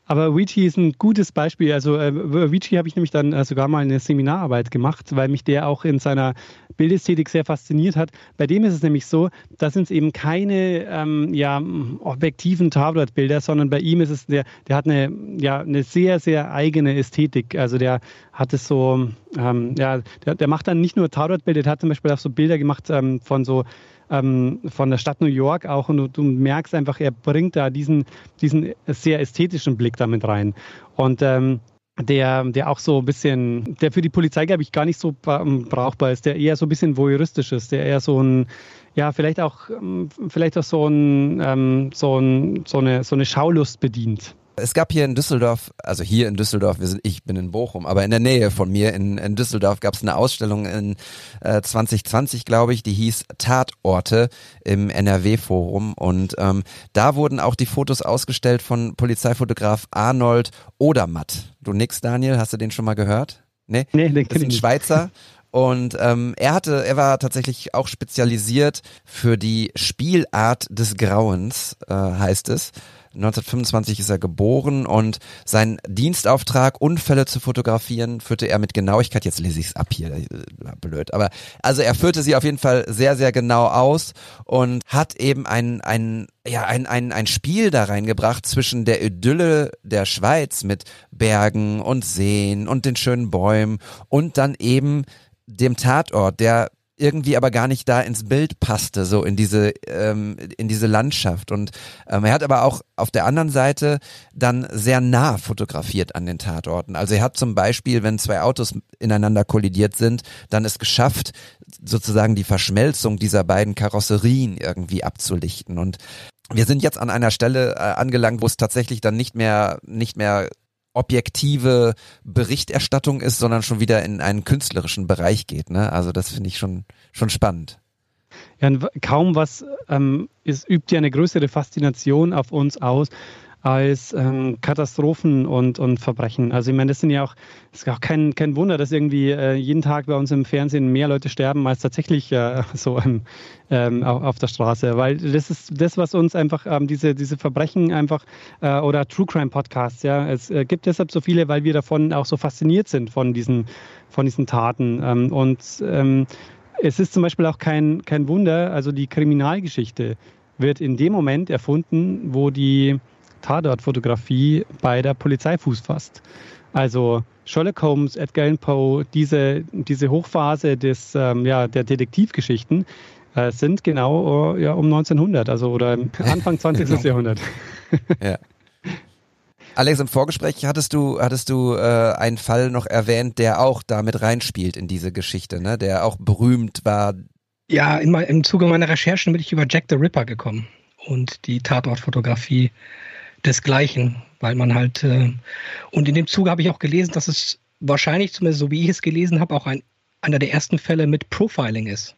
Aber Vici ist ein gutes Beispiel. Also äh, Vici habe ich nämlich dann äh, sogar mal eine Seminararbeit gemacht, weil mich der auch in seiner Bildästhetik sehr fasziniert hat. Bei dem ist es nämlich so, da sind es eben keine ähm, ja, objektiven Tatortbilder, sondern bei ihm ist es, der, der hat eine, ja, eine sehr, sehr eigene Ästhetik. Also der hat es so, ähm, ja, der, der macht dann nicht nur Tatortbilder, der hat zum Beispiel auch so Bilder gemacht ähm, von so ähm, von der Stadt New York auch und du, du, merkst einfach, er bringt da diesen, diesen sehr ästhetischen Blick damit rein. Und ähm, der, der auch so ein bisschen, der für die Polizei, glaube ich, gar nicht so brauchbar ist, der eher so ein bisschen voyeuristisch ist, der eher so ein, ja, vielleicht auch, ähm, vielleicht auch so, ein, ähm, so, ein, so, eine, so eine Schaulust bedient. Es gab hier in Düsseldorf, also hier in Düsseldorf, wir sind, ich bin in Bochum, aber in der Nähe von mir in, in Düsseldorf gab es eine Ausstellung in äh, 2020, glaube ich, die hieß Tatorte im NRW-Forum und ähm, da wurden auch die Fotos ausgestellt von Polizeifotograf Arnold Odermatt. Du nix, Daniel, hast du den schon mal gehört? Nee, nee den das ist ein Schweizer. Und ähm, er hatte, er war tatsächlich auch spezialisiert für die Spielart des Grauens, äh, heißt es. 1925 ist er geboren und sein Dienstauftrag, Unfälle zu fotografieren, führte er mit Genauigkeit, jetzt lese ich es ab hier, äh, blöd, aber also er führte sie auf jeden Fall sehr, sehr genau aus und hat eben ein, ein, ja, ein, ein, ein Spiel da reingebracht zwischen der Idylle der Schweiz mit Bergen und Seen und den schönen Bäumen und dann eben dem Tatort, der irgendwie aber gar nicht da ins Bild passte, so in diese, ähm, in diese Landschaft. Und ähm, er hat aber auch auf der anderen Seite dann sehr nah fotografiert an den Tatorten. Also er hat zum Beispiel, wenn zwei Autos ineinander kollidiert sind, dann es geschafft, sozusagen die Verschmelzung dieser beiden Karosserien irgendwie abzulichten. Und wir sind jetzt an einer Stelle äh, angelangt, wo es tatsächlich dann nicht mehr, nicht mehr objektive Berichterstattung ist, sondern schon wieder in einen künstlerischen Bereich geht. Ne? Also das finde ich schon, schon spannend. Ja, kaum was ähm, ist, übt ja eine größere Faszination auf uns aus als ähm, Katastrophen und, und Verbrechen. Also ich meine, das sind ja auch, ist auch kein, kein Wunder, dass irgendwie äh, jeden Tag bei uns im Fernsehen mehr Leute sterben als tatsächlich äh, so ähm, ähm, auf der Straße. Weil das ist das, was uns einfach ähm, diese, diese Verbrechen einfach äh, oder True Crime Podcasts, ja, es äh, gibt deshalb so viele, weil wir davon auch so fasziniert sind von diesen, von diesen Taten. Ähm, und ähm, es ist zum Beispiel auch kein, kein Wunder, also die Kriminalgeschichte wird in dem Moment erfunden, wo die Tatortfotografie bei der Polizei Fuß fasst. Also Sherlock Holmes, Edgar Allan Poe, diese, diese Hochphase des, ähm, ja, der Detektivgeschichten äh, sind genau äh, ja, um 1900, also oder Anfang 20. genau. Jahrhundert. ja. Alex, im Vorgespräch hattest du, hattest du äh, einen Fall noch erwähnt, der auch damit reinspielt in diese Geschichte, ne? der auch berühmt war. Ja, in, im Zuge meiner Recherchen bin ich über Jack the Ripper gekommen und die Tatortfotografie desgleichen, weil man halt, äh, und in dem Zuge habe ich auch gelesen, dass es wahrscheinlich, zumindest so wie ich es gelesen habe, auch ein, einer der ersten Fälle mit Profiling ist.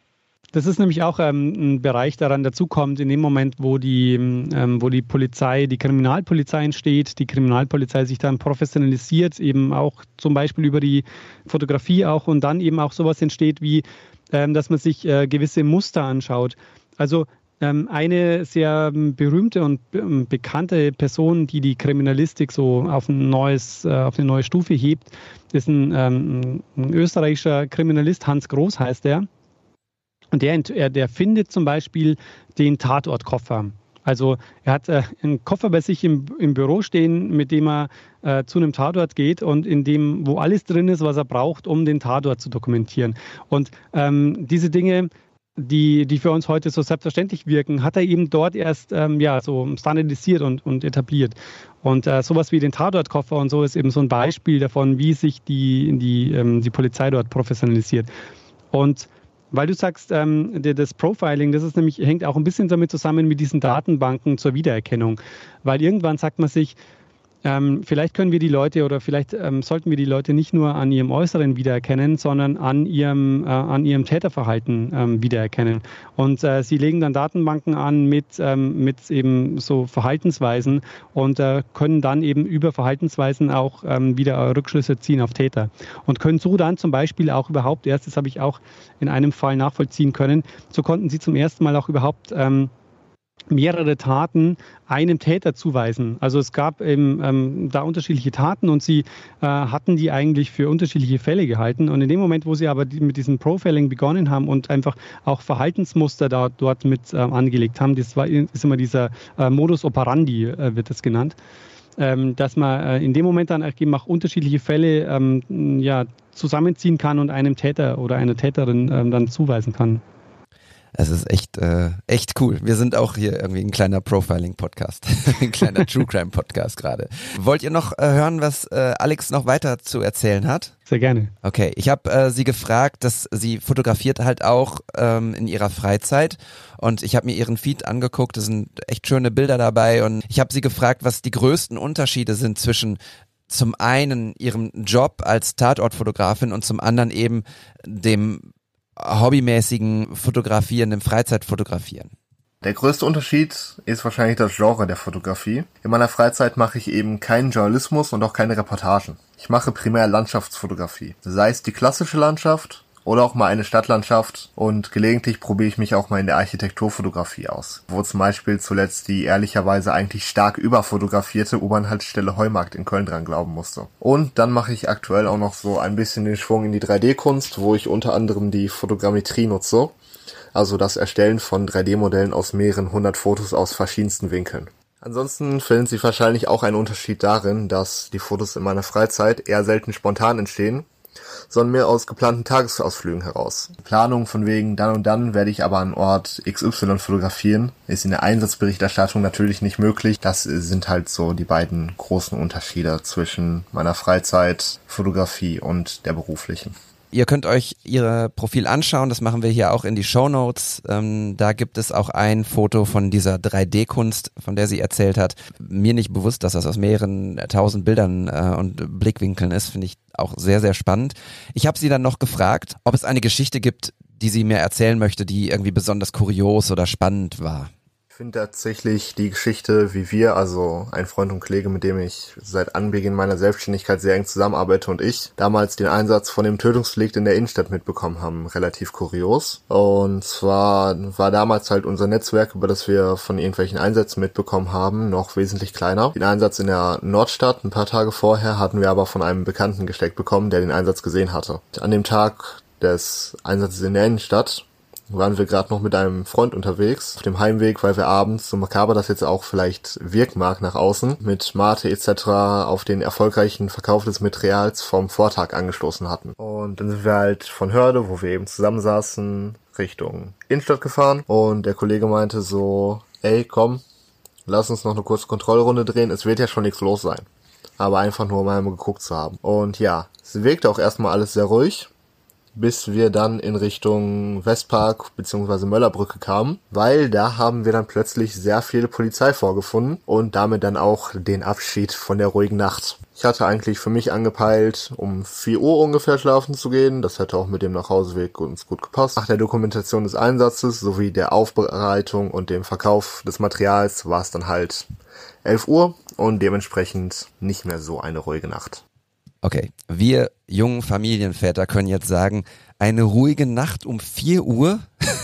Das ist nämlich auch ähm, ein Bereich, der dann dazukommt, in dem Moment, wo die, ähm, wo die Polizei, die Kriminalpolizei entsteht, die Kriminalpolizei sich dann professionalisiert, eben auch zum Beispiel über die Fotografie auch und dann eben auch sowas entsteht wie, ähm, dass man sich äh, gewisse Muster anschaut. Also eine sehr ähm, berühmte und ähm, bekannte Person, die die Kriminalistik so auf, ein neues, äh, auf eine neue Stufe hebt, ist ein, ein österreichischer Kriminalist, Hans Groß heißt er. Und der, der findet zum Beispiel den Tatortkoffer. Also er hat äh, einen Koffer bei sich im, im Büro stehen, mit dem er äh, zu einem Tatort geht und in dem, wo alles drin ist, was er braucht, um den Tatort zu dokumentieren. Und ähm, diese Dinge die, die für uns heute so selbstverständlich wirken, hat er eben dort erst ähm, ja, so standardisiert und, und etabliert. Und äh, sowas wie den Tatortkoffer und so ist eben so ein Beispiel davon, wie sich die, die, ähm, die Polizei dort professionalisiert. Und Weil du sagst, ähm, das Profiling, das ist nämlich, hängt auch ein bisschen damit zusammen mit diesen Datenbanken zur Wiedererkennung. Weil irgendwann sagt man sich, ähm, vielleicht können wir die Leute oder vielleicht ähm, sollten wir die Leute nicht nur an ihrem Äußeren wiedererkennen, sondern an ihrem, äh, an ihrem Täterverhalten ähm, wiedererkennen. Und äh, sie legen dann Datenbanken an mit, ähm, mit eben so Verhaltensweisen und äh, können dann eben über Verhaltensweisen auch ähm, wieder Rückschlüsse ziehen auf Täter. Und können so dann zum Beispiel auch überhaupt, erst das habe ich auch in einem Fall nachvollziehen können, so konnten sie zum ersten Mal auch überhaupt ähm, mehrere Taten einem Täter zuweisen. Also es gab eben ähm, da unterschiedliche Taten und sie äh, hatten die eigentlich für unterschiedliche Fälle gehalten. Und in dem Moment, wo sie aber die, mit diesem Profiling begonnen haben und einfach auch Verhaltensmuster da, dort mit äh, angelegt haben, das war, ist immer dieser äh, Modus operandi, äh, wird das genannt, ähm, dass man äh, in dem Moment dann eben auch unterschiedliche Fälle ähm, ja, zusammenziehen kann und einem Täter oder einer Täterin ähm, dann zuweisen kann. Es ist echt, äh, echt cool. Wir sind auch hier irgendwie ein kleiner Profiling-Podcast, ein kleiner True Crime-Podcast gerade. Wollt ihr noch äh, hören, was äh, Alex noch weiter zu erzählen hat? Sehr gerne. Okay, ich habe äh, sie gefragt, dass sie fotografiert halt auch ähm, in ihrer Freizeit und ich habe mir ihren Feed angeguckt, es sind echt schöne Bilder dabei und ich habe sie gefragt, was die größten Unterschiede sind zwischen zum einen ihrem Job als Tatortfotografin und zum anderen eben dem hobbymäßigen Fotografieren, dem Freizeitfotografieren? Der größte Unterschied ist wahrscheinlich das Genre der Fotografie. In meiner Freizeit mache ich eben keinen Journalismus und auch keine Reportagen. Ich mache primär Landschaftsfotografie. Sei es die klassische Landschaft oder auch mal eine Stadtlandschaft und gelegentlich probiere ich mich auch mal in der Architekturfotografie aus, wo zum Beispiel zuletzt die ehrlicherweise eigentlich stark überfotografierte U-Bahn-Haltestelle Heumarkt in Köln dran glauben musste. Und dann mache ich aktuell auch noch so ein bisschen den Schwung in die 3D-Kunst, wo ich unter anderem die Fotogrammetrie nutze, also das Erstellen von 3D-Modellen aus mehreren hundert Fotos aus verschiedensten Winkeln. Ansonsten finden Sie wahrscheinlich auch einen Unterschied darin, dass die Fotos in meiner Freizeit eher selten spontan entstehen sondern mehr aus geplanten Tagesausflügen heraus. Planung von wegen dann und dann werde ich aber an Ort XY fotografieren, ist in der Einsatzberichterstattung natürlich nicht möglich. Das sind halt so die beiden großen Unterschiede zwischen meiner Freizeitfotografie und der beruflichen. Ihr könnt euch ihr Profil anschauen, das machen wir hier auch in die Show Notes. Ähm, da gibt es auch ein Foto von dieser 3D-Kunst, von der sie erzählt hat. Mir nicht bewusst, dass das aus mehreren tausend Bildern äh, und Blickwinkeln ist, finde ich auch sehr, sehr spannend. Ich habe sie dann noch gefragt, ob es eine Geschichte gibt, die sie mir erzählen möchte, die irgendwie besonders kurios oder spannend war finde tatsächlich die Geschichte, wie wir, also ein Freund und Kollege, mit dem ich seit Anbeginn meiner Selbstständigkeit sehr eng zusammenarbeite und ich, damals den Einsatz von dem Tötungsdelikt in der Innenstadt mitbekommen haben, relativ kurios. Und zwar war damals halt unser Netzwerk, über das wir von irgendwelchen Einsätzen mitbekommen haben, noch wesentlich kleiner. Den Einsatz in der Nordstadt ein paar Tage vorher hatten wir aber von einem Bekannten gesteckt bekommen, der den Einsatz gesehen hatte. An dem Tag des Einsatzes in der Innenstadt waren wir gerade noch mit einem Freund unterwegs, auf dem Heimweg, weil wir abends, so makaber das jetzt auch vielleicht wirken mag nach außen, mit Mate etc. auf den erfolgreichen Verkauf des Materials vom Vortag angestoßen hatten. Und dann sind wir halt von Hörde, wo wir eben zusammensaßen, Richtung Innenstadt gefahren und der Kollege meinte so, ey, komm, lass uns noch eine kurze Kontrollrunde drehen, es wird ja schon nichts los sein. Aber einfach nur mal geguckt zu haben. Und ja, es wirkte auch erstmal alles sehr ruhig bis wir dann in Richtung Westpark bzw. Möllerbrücke kamen, weil da haben wir dann plötzlich sehr viel Polizei vorgefunden und damit dann auch den Abschied von der ruhigen Nacht. Ich hatte eigentlich für mich angepeilt, um 4 Uhr ungefähr schlafen zu gehen. Das hätte auch mit dem Nachhauseweg uns gut gepasst. Nach der Dokumentation des Einsatzes sowie der Aufbereitung und dem Verkauf des Materials war es dann halt 11 Uhr und dementsprechend nicht mehr so eine ruhige Nacht. Okay, wir jungen Familienväter können jetzt sagen, eine ruhige Nacht um 4 Uhr.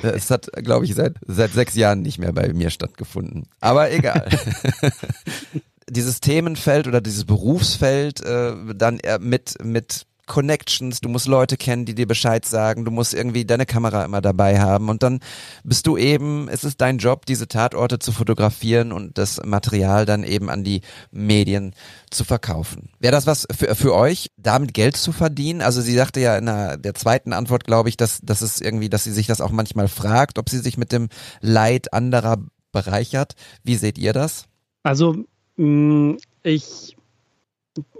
Es hat, glaube ich, seit, seit sechs Jahren nicht mehr bei mir stattgefunden. Aber egal. dieses Themenfeld oder dieses Berufsfeld äh, dann mit, mit Connections, du musst Leute kennen, die dir Bescheid sagen, du musst irgendwie deine Kamera immer dabei haben und dann bist du eben, es ist dein Job, diese Tatorte zu fotografieren und das Material dann eben an die Medien zu verkaufen. Wäre das was für, für euch, damit Geld zu verdienen? Also sie sagte ja in der, der zweiten Antwort, glaube ich, dass, dass es irgendwie, dass sie sich das auch manchmal fragt, ob sie sich mit dem Leid anderer bereichert. Wie seht ihr das? Also mm, ich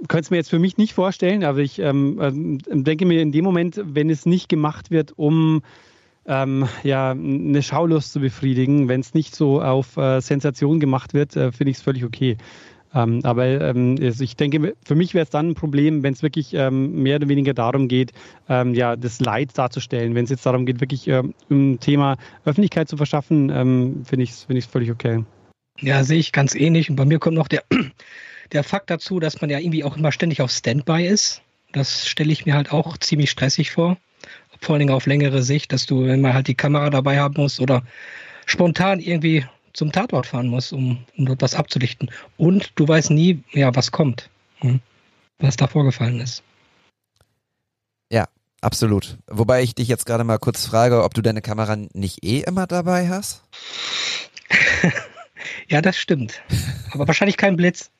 könnte es mir jetzt für mich nicht vorstellen, aber ich ähm, ähm, denke mir in dem Moment, wenn es nicht gemacht wird, um ähm, ja, eine Schaulust zu befriedigen, wenn es nicht so auf äh, Sensation gemacht wird, äh, finde ich es völlig okay. Ähm, aber ähm, ich denke, für mich wäre es dann ein Problem, wenn es wirklich ähm, mehr oder weniger darum geht, ähm, ja, das Leid darzustellen. Wenn es jetzt darum geht, wirklich ähm, ein Thema Öffentlichkeit zu verschaffen, finde ich es find völlig okay. Ja, sehe ich ganz ähnlich. Und bei mir kommt noch der, der Fakt dazu, dass man ja irgendwie auch immer ständig auf Standby ist. Das stelle ich mir halt auch ziemlich stressig vor. Vor allen Dingen auf längere Sicht, dass du immer halt die Kamera dabei haben musst oder spontan irgendwie zum Tatort fahren musst, um, um dort was abzulichten. Und du weißt nie, ja, was kommt, hm, was da vorgefallen ist. Ja, absolut. Wobei ich dich jetzt gerade mal kurz frage, ob du deine Kamera nicht eh immer dabei hast? ja, das stimmt. Aber wahrscheinlich kein Blitz.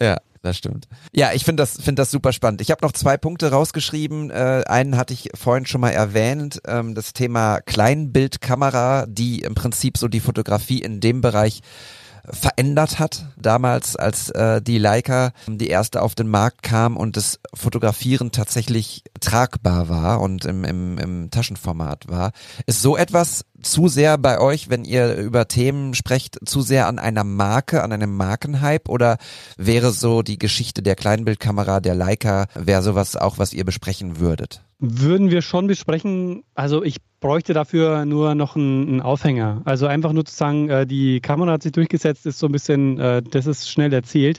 Ja, das stimmt. Ja, ich finde das, finde das super spannend. Ich habe noch zwei Punkte rausgeschrieben. Äh, einen hatte ich vorhin schon mal erwähnt, ähm, das Thema Kleinbildkamera, die im Prinzip so die Fotografie in dem Bereich verändert hat. Damals, als äh, die Leica die erste auf den Markt kam und das Fotografieren tatsächlich tragbar war und im, im, im Taschenformat war. Ist so etwas zu sehr bei euch, wenn ihr über Themen sprecht, zu sehr an einer Marke, an einem Markenhype oder wäre so die Geschichte der Kleinbildkamera, der Leica, wäre sowas auch, was ihr besprechen würdet? Würden wir schon besprechen. Also ich bräuchte dafür nur noch einen, Aufhänger. Also einfach nur zu sagen, äh, die Kamera hat sich durchgesetzt, ist so ein bisschen, äh, das ist schnell erzählt.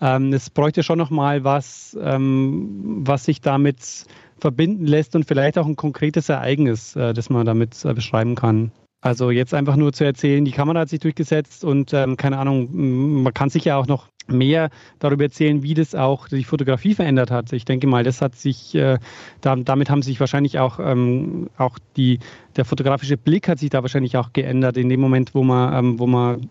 Ähm, es bräuchte schon noch mal was, ähm, was sich damit verbinden lässt und vielleicht auch ein konkretes Ereignis, äh, das man damit äh, beschreiben kann. Also jetzt einfach nur zu erzählen, die Kamera hat sich durchgesetzt und ähm, keine Ahnung, man kann sich ja auch noch mehr darüber erzählen, wie das auch die Fotografie verändert hat. Ich denke mal, das hat sich, äh, da, damit haben sich wahrscheinlich auch, ähm, auch die, der fotografische Blick hat sich da wahrscheinlich auch geändert in dem Moment, wo man, ähm, wo man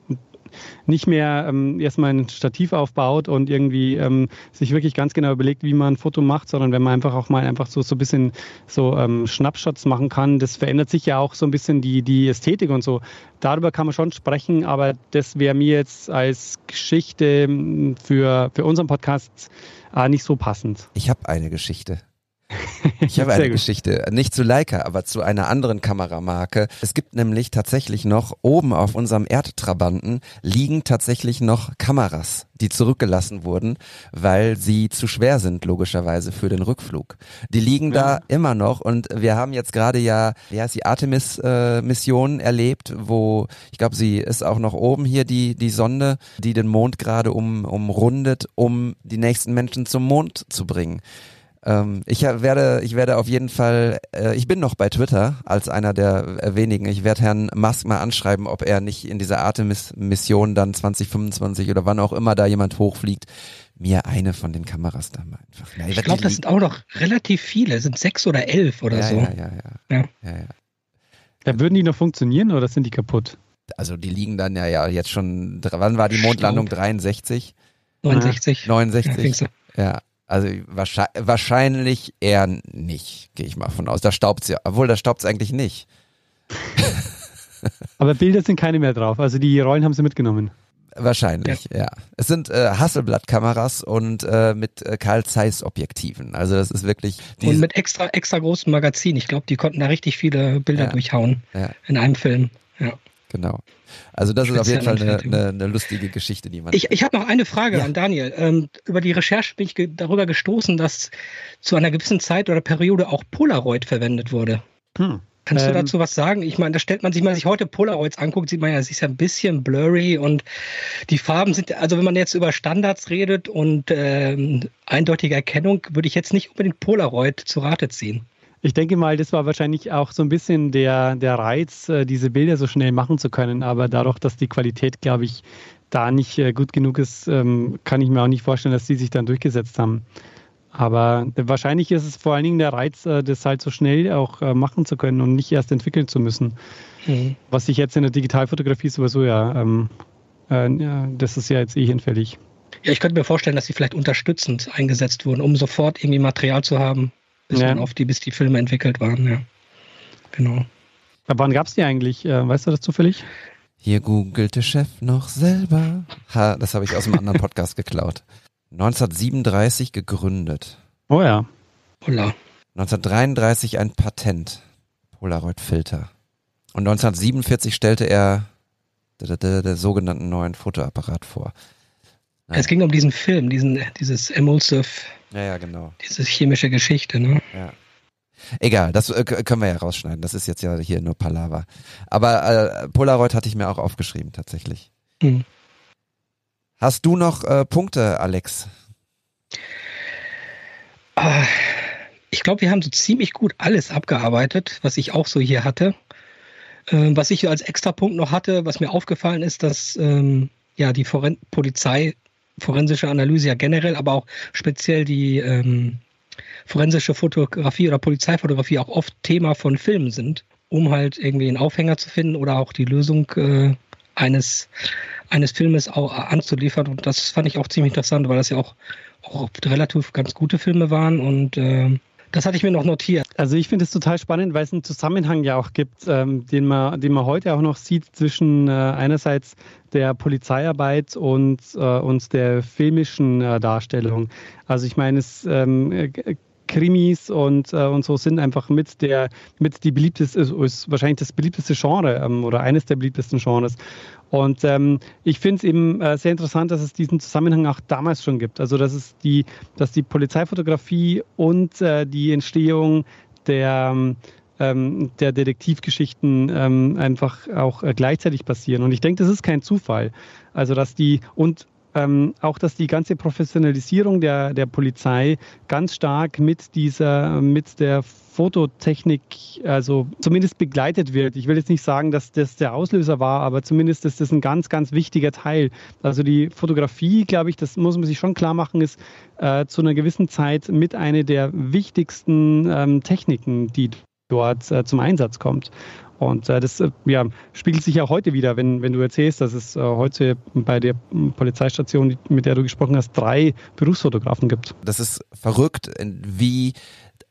nicht mehr ähm, erstmal ein Stativ aufbaut und irgendwie ähm, sich wirklich ganz genau überlegt, wie man ein Foto macht, sondern wenn man einfach auch mal einfach so, so ein bisschen so ähm, Schnappshots machen kann, das verändert sich ja auch so ein bisschen die, die Ästhetik und so. Darüber kann man schon sprechen, aber das wäre mir jetzt als Geschichte ähm, für, für unseren Podcast äh, nicht so passend. Ich habe eine Geschichte. Ich habe eine Geschichte, nicht zu Leica, aber zu einer anderen Kameramarke. Es gibt nämlich tatsächlich noch oben auf unserem Erdtrabanten liegen tatsächlich noch Kameras, die zurückgelassen wurden, weil sie zu schwer sind, logischerweise für den Rückflug. Die liegen ja. da immer noch und wir haben jetzt gerade ja, wie heißt die Artemis-Mission äh, erlebt, wo ich glaube, sie ist auch noch oben hier die die Sonde, die den Mond gerade um umrundet, um die nächsten Menschen zum Mond zu bringen. Ähm, ich werde, ich werde auf jeden Fall, äh, ich bin noch bei Twitter als einer der äh, wenigen. Ich werde Herrn Musk mal anschreiben, ob er nicht in dieser Artemis-Mission dann 2025 oder wann auch immer da jemand hochfliegt, mir eine von den Kameras da mal einfach. Na, ich glaube, das sind auch noch relativ viele, sind sechs oder elf oder ja, so. Ja, ja, ja. ja. ja, ja. ja würden die noch funktionieren oder sind die kaputt? Also die liegen dann ja, ja jetzt schon, wann war die Mondlandung? 63? 69. 69. Ja, also wahrscheinlich eher nicht, gehe ich mal von aus. Da staubt ja, obwohl da staubt es eigentlich nicht. Aber Bilder sind keine mehr drauf. Also die Rollen haben sie mitgenommen. Wahrscheinlich, ja. ja. Es sind äh, Hasselblatt-Kameras und äh, mit äh, Carl Zeiss Objektiven. Also das ist wirklich. Und mit extra extra großem Magazin. Ich glaube, die konnten da richtig viele Bilder Ja. durchhauen Ja. in einem Film. Ja. Genau. Also das ist auf jeden Fall eine, eine, eine lustige Geschichte, die man. Ich, ich habe noch eine Frage Ja. an Daniel. Ähm, über die Recherche bin ich ge darüber gestoßen, dass zu einer gewissen Zeit oder Periode auch Polaroid verwendet wurde. Hm. Kannst du Ähm, dazu was sagen? Ich meine, da stellt man sich, wenn man sich heute Polaroids anguckt, sieht man ja, es ist ja ein bisschen blurry und die Farben sind, also wenn man jetzt über Standards redet und ähm, eindeutige Erkennung, würde ich jetzt nicht unbedingt Polaroid zu Rate ziehen. Ich denke mal, das war wahrscheinlich auch so ein bisschen der, der Reiz, äh, diese Bilder so schnell machen zu können. Aber dadurch, dass die Qualität, glaube ich, da nicht äh, gut genug ist, ähm, kann ich mir auch nicht vorstellen, dass die sich dann durchgesetzt haben. Aber wahrscheinlich ist es vor allen Dingen der Reiz, äh, das halt so schnell auch machen zu können und nicht erst entwickeln zu müssen. Mhm. Was sich jetzt in der Digitalfotografie sowieso ja, ähm, äh, ja, das ist ja jetzt eh hinfällig. Ja, ich könnte mir vorstellen, dass sie vielleicht unterstützend eingesetzt wurden, um sofort irgendwie Material zu haben, bis, Ja. auf die, bis die Filme entwickelt waren. Ja. Genau. Aber wann gab es die eigentlich? Äh, weißt du das zufällig? Hier googelt der Chef noch selber. Ha, das habe ich aus einem anderen Podcast geklaut. 1937 gegründet. Oh ja. Holla. 1933 ein Patent. Polaroid-Filter. Und 1947 stellte er der, der, der sogenannten neuen Fotoapparat vor. Nein. Es ging um diesen Film, diesen, dieses Emulsive, Ja, ja, genau. diese chemische Geschichte, ne? Ja. Egal, das äh, können wir ja rausschneiden. Das ist jetzt ja hier nur Palaver. Aber äh, Polaroid hatte ich mir auch aufgeschrieben, tatsächlich. Hm. Hast du noch äh, Punkte, Alex? Ah, Ich glaube, wir haben so ziemlich gut alles abgearbeitet, was ich auch so hier hatte. Ähm, was ich als Extrapunkt noch hatte, was mir aufgefallen ist, dass ähm, ja die Polizei forensische Analyse ja generell, aber auch speziell die ähm, forensische Fotografie oder Polizeifotografie auch oft Thema von Filmen sind, um halt irgendwie einen Aufhänger zu finden oder auch die Lösung äh, eines, eines Filmes auch anzuliefern. Und das fand ich auch ziemlich interessant, weil das ja auch, auch relativ ganz gute Filme waren und äh, das hatte ich mir noch notiert. Also ich finde es total spannend, weil es einen Zusammenhang ja auch gibt, ähm, den, man, den man heute auch noch sieht zwischen äh, einerseits der Polizeiarbeit und, äh, und der filmischen äh, Darstellung. Also ich meine, es ähm, äh, Krimis und, äh, und so sind einfach mit der mit die beliebteste ist, ist wahrscheinlich das beliebteste Genre ähm, oder eines der beliebtesten Genres. Und ähm, ich finde es eben äh, sehr interessant, dass es diesen Zusammenhang auch damals schon gibt. Also dass es die, dass die Polizeifotografie und äh, die Entstehung der ähm, der Detektivgeschichten ähm, einfach auch äh, gleichzeitig passieren. Und ich denke, das ist kein Zufall. Also dass die und ähm, auch, dass die ganze Professionalisierung der, der Polizei ganz stark mit dieser, mit der Fototechnik, also zumindest begleitet wird. Ich will jetzt nicht sagen, dass das der Auslöser war, aber zumindest ist das ein ganz, ganz wichtiger Teil. Also die Fotografie, glaube ich, das muss man sich schon klar machen, ist äh, zu einer gewissen Zeit mit einer der wichtigsten ähm, Techniken, die dort äh, zum Einsatz kommt. Und äh, das äh, ja, spiegelt sich auch heute wieder, wenn, wenn du erzählst, dass es äh, heute bei der Polizeistation, mit der du gesprochen hast, drei Berufsfotografen gibt. Das ist verrückt, wie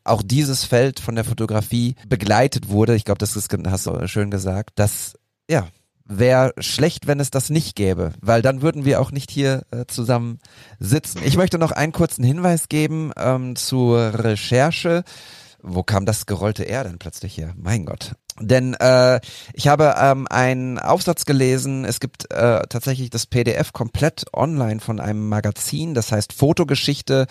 auch dieses Feld von der Fotografie begleitet wurde. Ich glaube, das ist, hast du schön gesagt, dass, ja, wäre schlecht, wenn es das nicht gäbe, weil dann würden wir auch nicht hier äh, zusammen sitzen. Ich möchte noch einen kurzen Hinweis geben ähm, zur Recherche. Wo kam das gerollte R denn plötzlich her? Mein Gott. Denn äh, ich habe ähm, einen Aufsatz gelesen, es gibt äh, tatsächlich das PDF komplett online von einem Magazin, das heißt Fotogeschichte,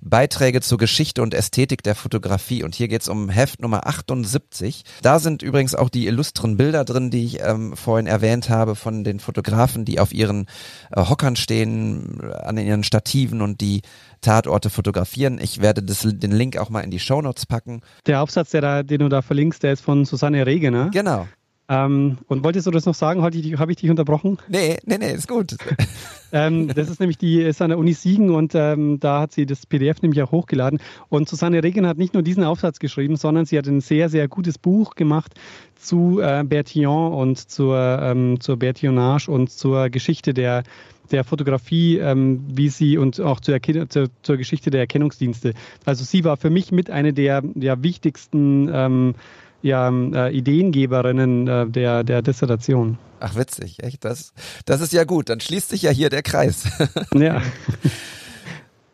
Beiträge zur Geschichte und Ästhetik der Fotografie. Und hier geht's um Heft Nummer 78. Da sind übrigens auch die illustren Bilder drin, die ich ähm, vorhin erwähnt habe von den Fotografen, die auf ihren äh, Hockern stehen, an ihren Stativen und die Tatorte fotografieren. Ich werde das, den Link auch mal in die Shownotes packen. Der Aufsatz, der da, den du da verlinkst, der ist von Susanne Regener. Genau. Ähm, und wolltest du das noch sagen? Habe ich, dich unterbrochen? Nee, nee, nee, ist gut. Ähm, das ist nämlich die ist an der Uni Siegen und ähm, da hat sie das PDF nämlich auch hochgeladen. Und Susanne Regen hat nicht nur diesen Aufsatz geschrieben, sondern sie hat ein sehr, sehr gutes Buch gemacht zu äh, Bertillon und zur, ähm, zur Bertillonage und zur Geschichte der, der Fotografie, ähm, wie sie und auch zur, zur, zur Geschichte der Erkennungsdienste. Also sie war für mich mit einer der, der wichtigsten ähm, ja, äh, Ideengeberinnen äh, der, der Dissertation. Ach, witzig, echt? Das, das ist ja gut. Dann schließt sich ja hier der Kreis. Ja.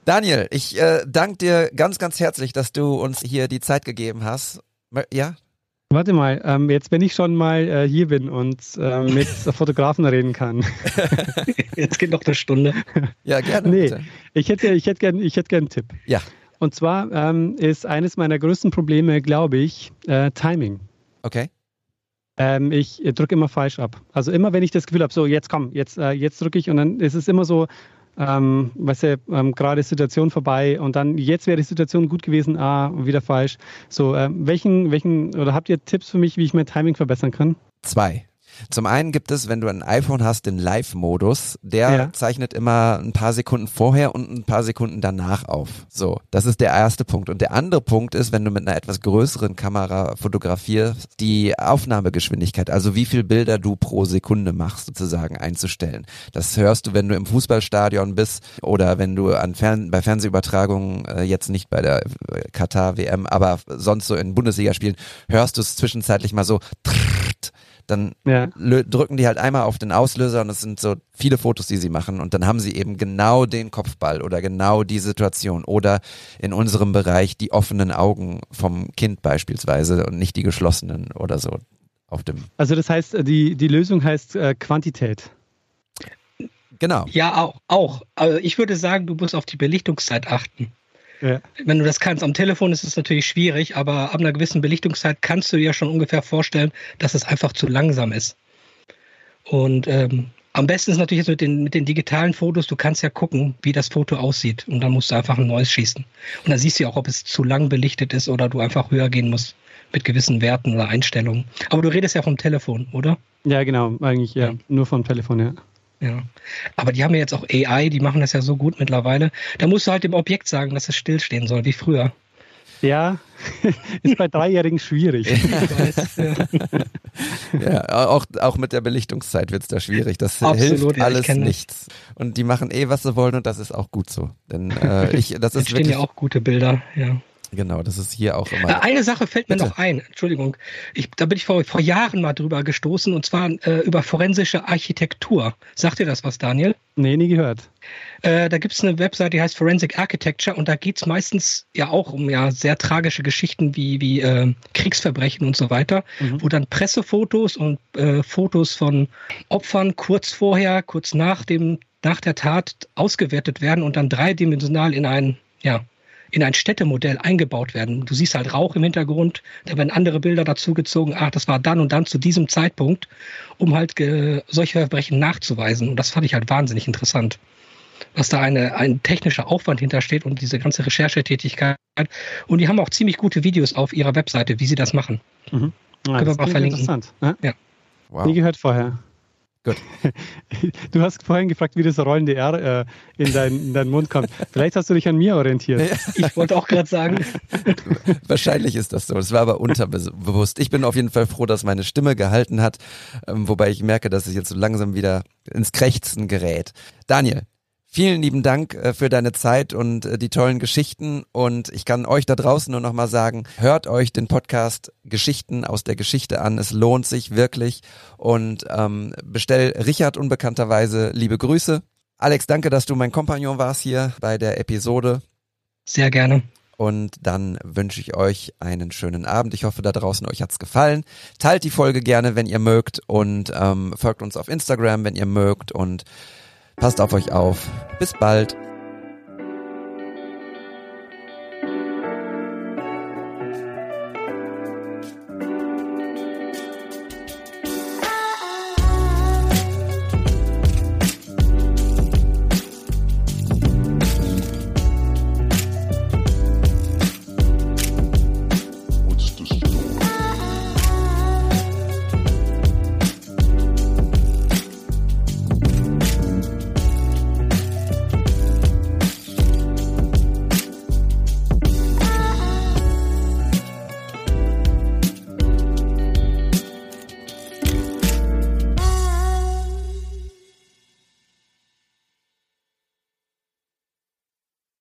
Daniel, ich äh, danke dir ganz, ganz herzlich, dass du uns hier die Zeit gegeben hast. Ja? Warte mal, ähm, jetzt wenn ich schon mal äh, hier bin und äh, mit Fotografen reden kann. Jetzt geht noch eine Stunde. Ja, gerne. Nee, bitte. ich hätte, ich hätte gern, ich hätte gern einen Tipp. Ja. Und zwar ähm, ist eines meiner größten Probleme, glaube ich, äh, Timing. Okay. Ähm, ich drücke immer falsch ab. Also immer, wenn ich das Gefühl habe, so jetzt komm, jetzt, äh, jetzt drücke ich und dann ist es immer so, ähm, weißt du, ähm, gerade Situation vorbei und dann jetzt wäre die Situation gut gewesen, ah, wieder falsch. So, ähm, welchen, welchen, oder habt ihr Tipps für mich, wie ich mein Timing verbessern kann? Zwei. Zum einen gibt es, wenn du ein iPhone hast, den Live-Modus. Der Ja. zeichnet immer ein paar Sekunden vorher und ein paar Sekunden danach auf. So, das ist der erste Punkt. Und der andere Punkt ist, wenn du mit einer etwas größeren Kamera fotografierst, die Aufnahmegeschwindigkeit, also wie viel Bilder du pro Sekunde machst, sozusagen einzustellen. Das hörst du, wenn du im Fußballstadion bist oder wenn du an Fern bei Fernsehübertragungen, äh, jetzt nicht bei der äh, Katar-WM, aber sonst so in Bundesligaspielen, hörst du es zwischenzeitlich mal so trrrt, dann Ja. drücken die halt einmal auf den Auslöser und es sind so viele Fotos, die sie machen und dann haben sie eben genau den Kopfball oder genau die Situation oder in unserem Bereich die offenen Augen vom Kind beispielsweise und nicht die geschlossenen oder so auf dem. Also das heißt, äh, die, die Lösung heißt äh, Quantität. Genau. Ja, auch. auch. Also ich würde sagen, du musst auf die Belichtungszeit achten. Ja. Wenn du das kannst, am Telefon ist es natürlich schwierig, aber ab einer gewissen Belichtungszeit kannst du dir schon ungefähr vorstellen, dass es einfach zu langsam ist. Und ähm, am besten ist natürlich jetzt mit den, mit den digitalen Fotos, du kannst ja gucken, wie das Foto aussieht. Und dann musst du einfach ein neues schießen. Und dann siehst du ja auch, ob es zu lang belichtet ist oder du einfach höher gehen musst mit gewissen Werten oder Einstellungen. Aber du redest ja vom Telefon, oder? Ja, genau, eigentlich ja. Nur vom Telefon, ja. Ja. Aber die haben ja jetzt auch AI, die machen das ja so gut mittlerweile. Da musst du halt dem Objekt sagen, dass es stillstehen soll, wie früher. Ja, ist bei Dreijährigen schwierig. Weiß, ja. Ja, auch, auch mit der Belichtungszeit wird's da schwierig. Das Absolut, hilft ja, alles nichts. Und die machen eh, was sie wollen und das ist auch gut so. Denn äh, ich, das ist Entstehen wirklich, ja auch gute Bilder, ja. Genau, das ist hier auch Äh, immer. Eine Sache fällt mir Bitte. noch ein, Entschuldigung. Ich, da bin ich vor, vor Jahren mal drüber gestoßen und zwar äh, über forensische Architektur. Sagt dir das was, Daniel? Nee, nie gehört. Äh, da gibt es eine Website, die heißt Forensic Architecture und da geht es meistens ja auch um ja sehr tragische Geschichten wie, wie äh, Kriegsverbrechen und so weiter, wo dann Pressefotos und äh, Fotos von Opfern kurz vorher, kurz nach dem, nach der Tat ausgewertet werden und dann dreidimensional in ein, ja, in ein Städtemodell eingebaut werden. Du siehst halt Rauch im Hintergrund, da werden andere Bilder dazugezogen, ach, das war dann und dann zu diesem Zeitpunkt, um halt solche Verbrechen nachzuweisen. Und das fand ich halt wahnsinnig interessant was da eine, ein technischer Aufwand hintersteht und diese ganze Recherchetätigkeit. Und die haben auch ziemlich gute Videos auf ihrer Webseite, wie sie das machen. Mhm. Ja, wir das mal klingt verlinken. interessant. Ja? Nie Wow. gehört vorher. Gut. Du hast vorhin gefragt, wie das rollende R äh, in, dein, in deinen Mund kommt. Vielleicht hast du dich an mir orientiert. Ich wollte auch gerade sagen, Wahrscheinlich ist das so. Das war aber unterbewusst. Ich bin auf jeden Fall froh, dass meine Stimme gehalten hat, ähm, wobei ich merke, dass ich jetzt so langsam wieder ins Krächzen gerät. Daniel, vielen lieben Dank äh, für deine Zeit und äh, die tollen Geschichten. Und ich kann euch da draußen nur noch mal sagen, hört euch den Podcast Geschichten aus der Geschichte an. Es lohnt sich wirklich. Und ähm, bestell Richard unbekannterweise liebe Grüße. Alex, danke, dass du mein Kompagnon warst hier bei der Episode. sehr gerne. Und dann wünsche ich euch einen schönen Abend. Ich hoffe, da draußen euch hat's gefallen. Teilt die Folge gerne, wenn ihr mögt. Und ähm, folgt uns auf Instagram, wenn ihr mögt. Und passt auf euch auf. Bis bald.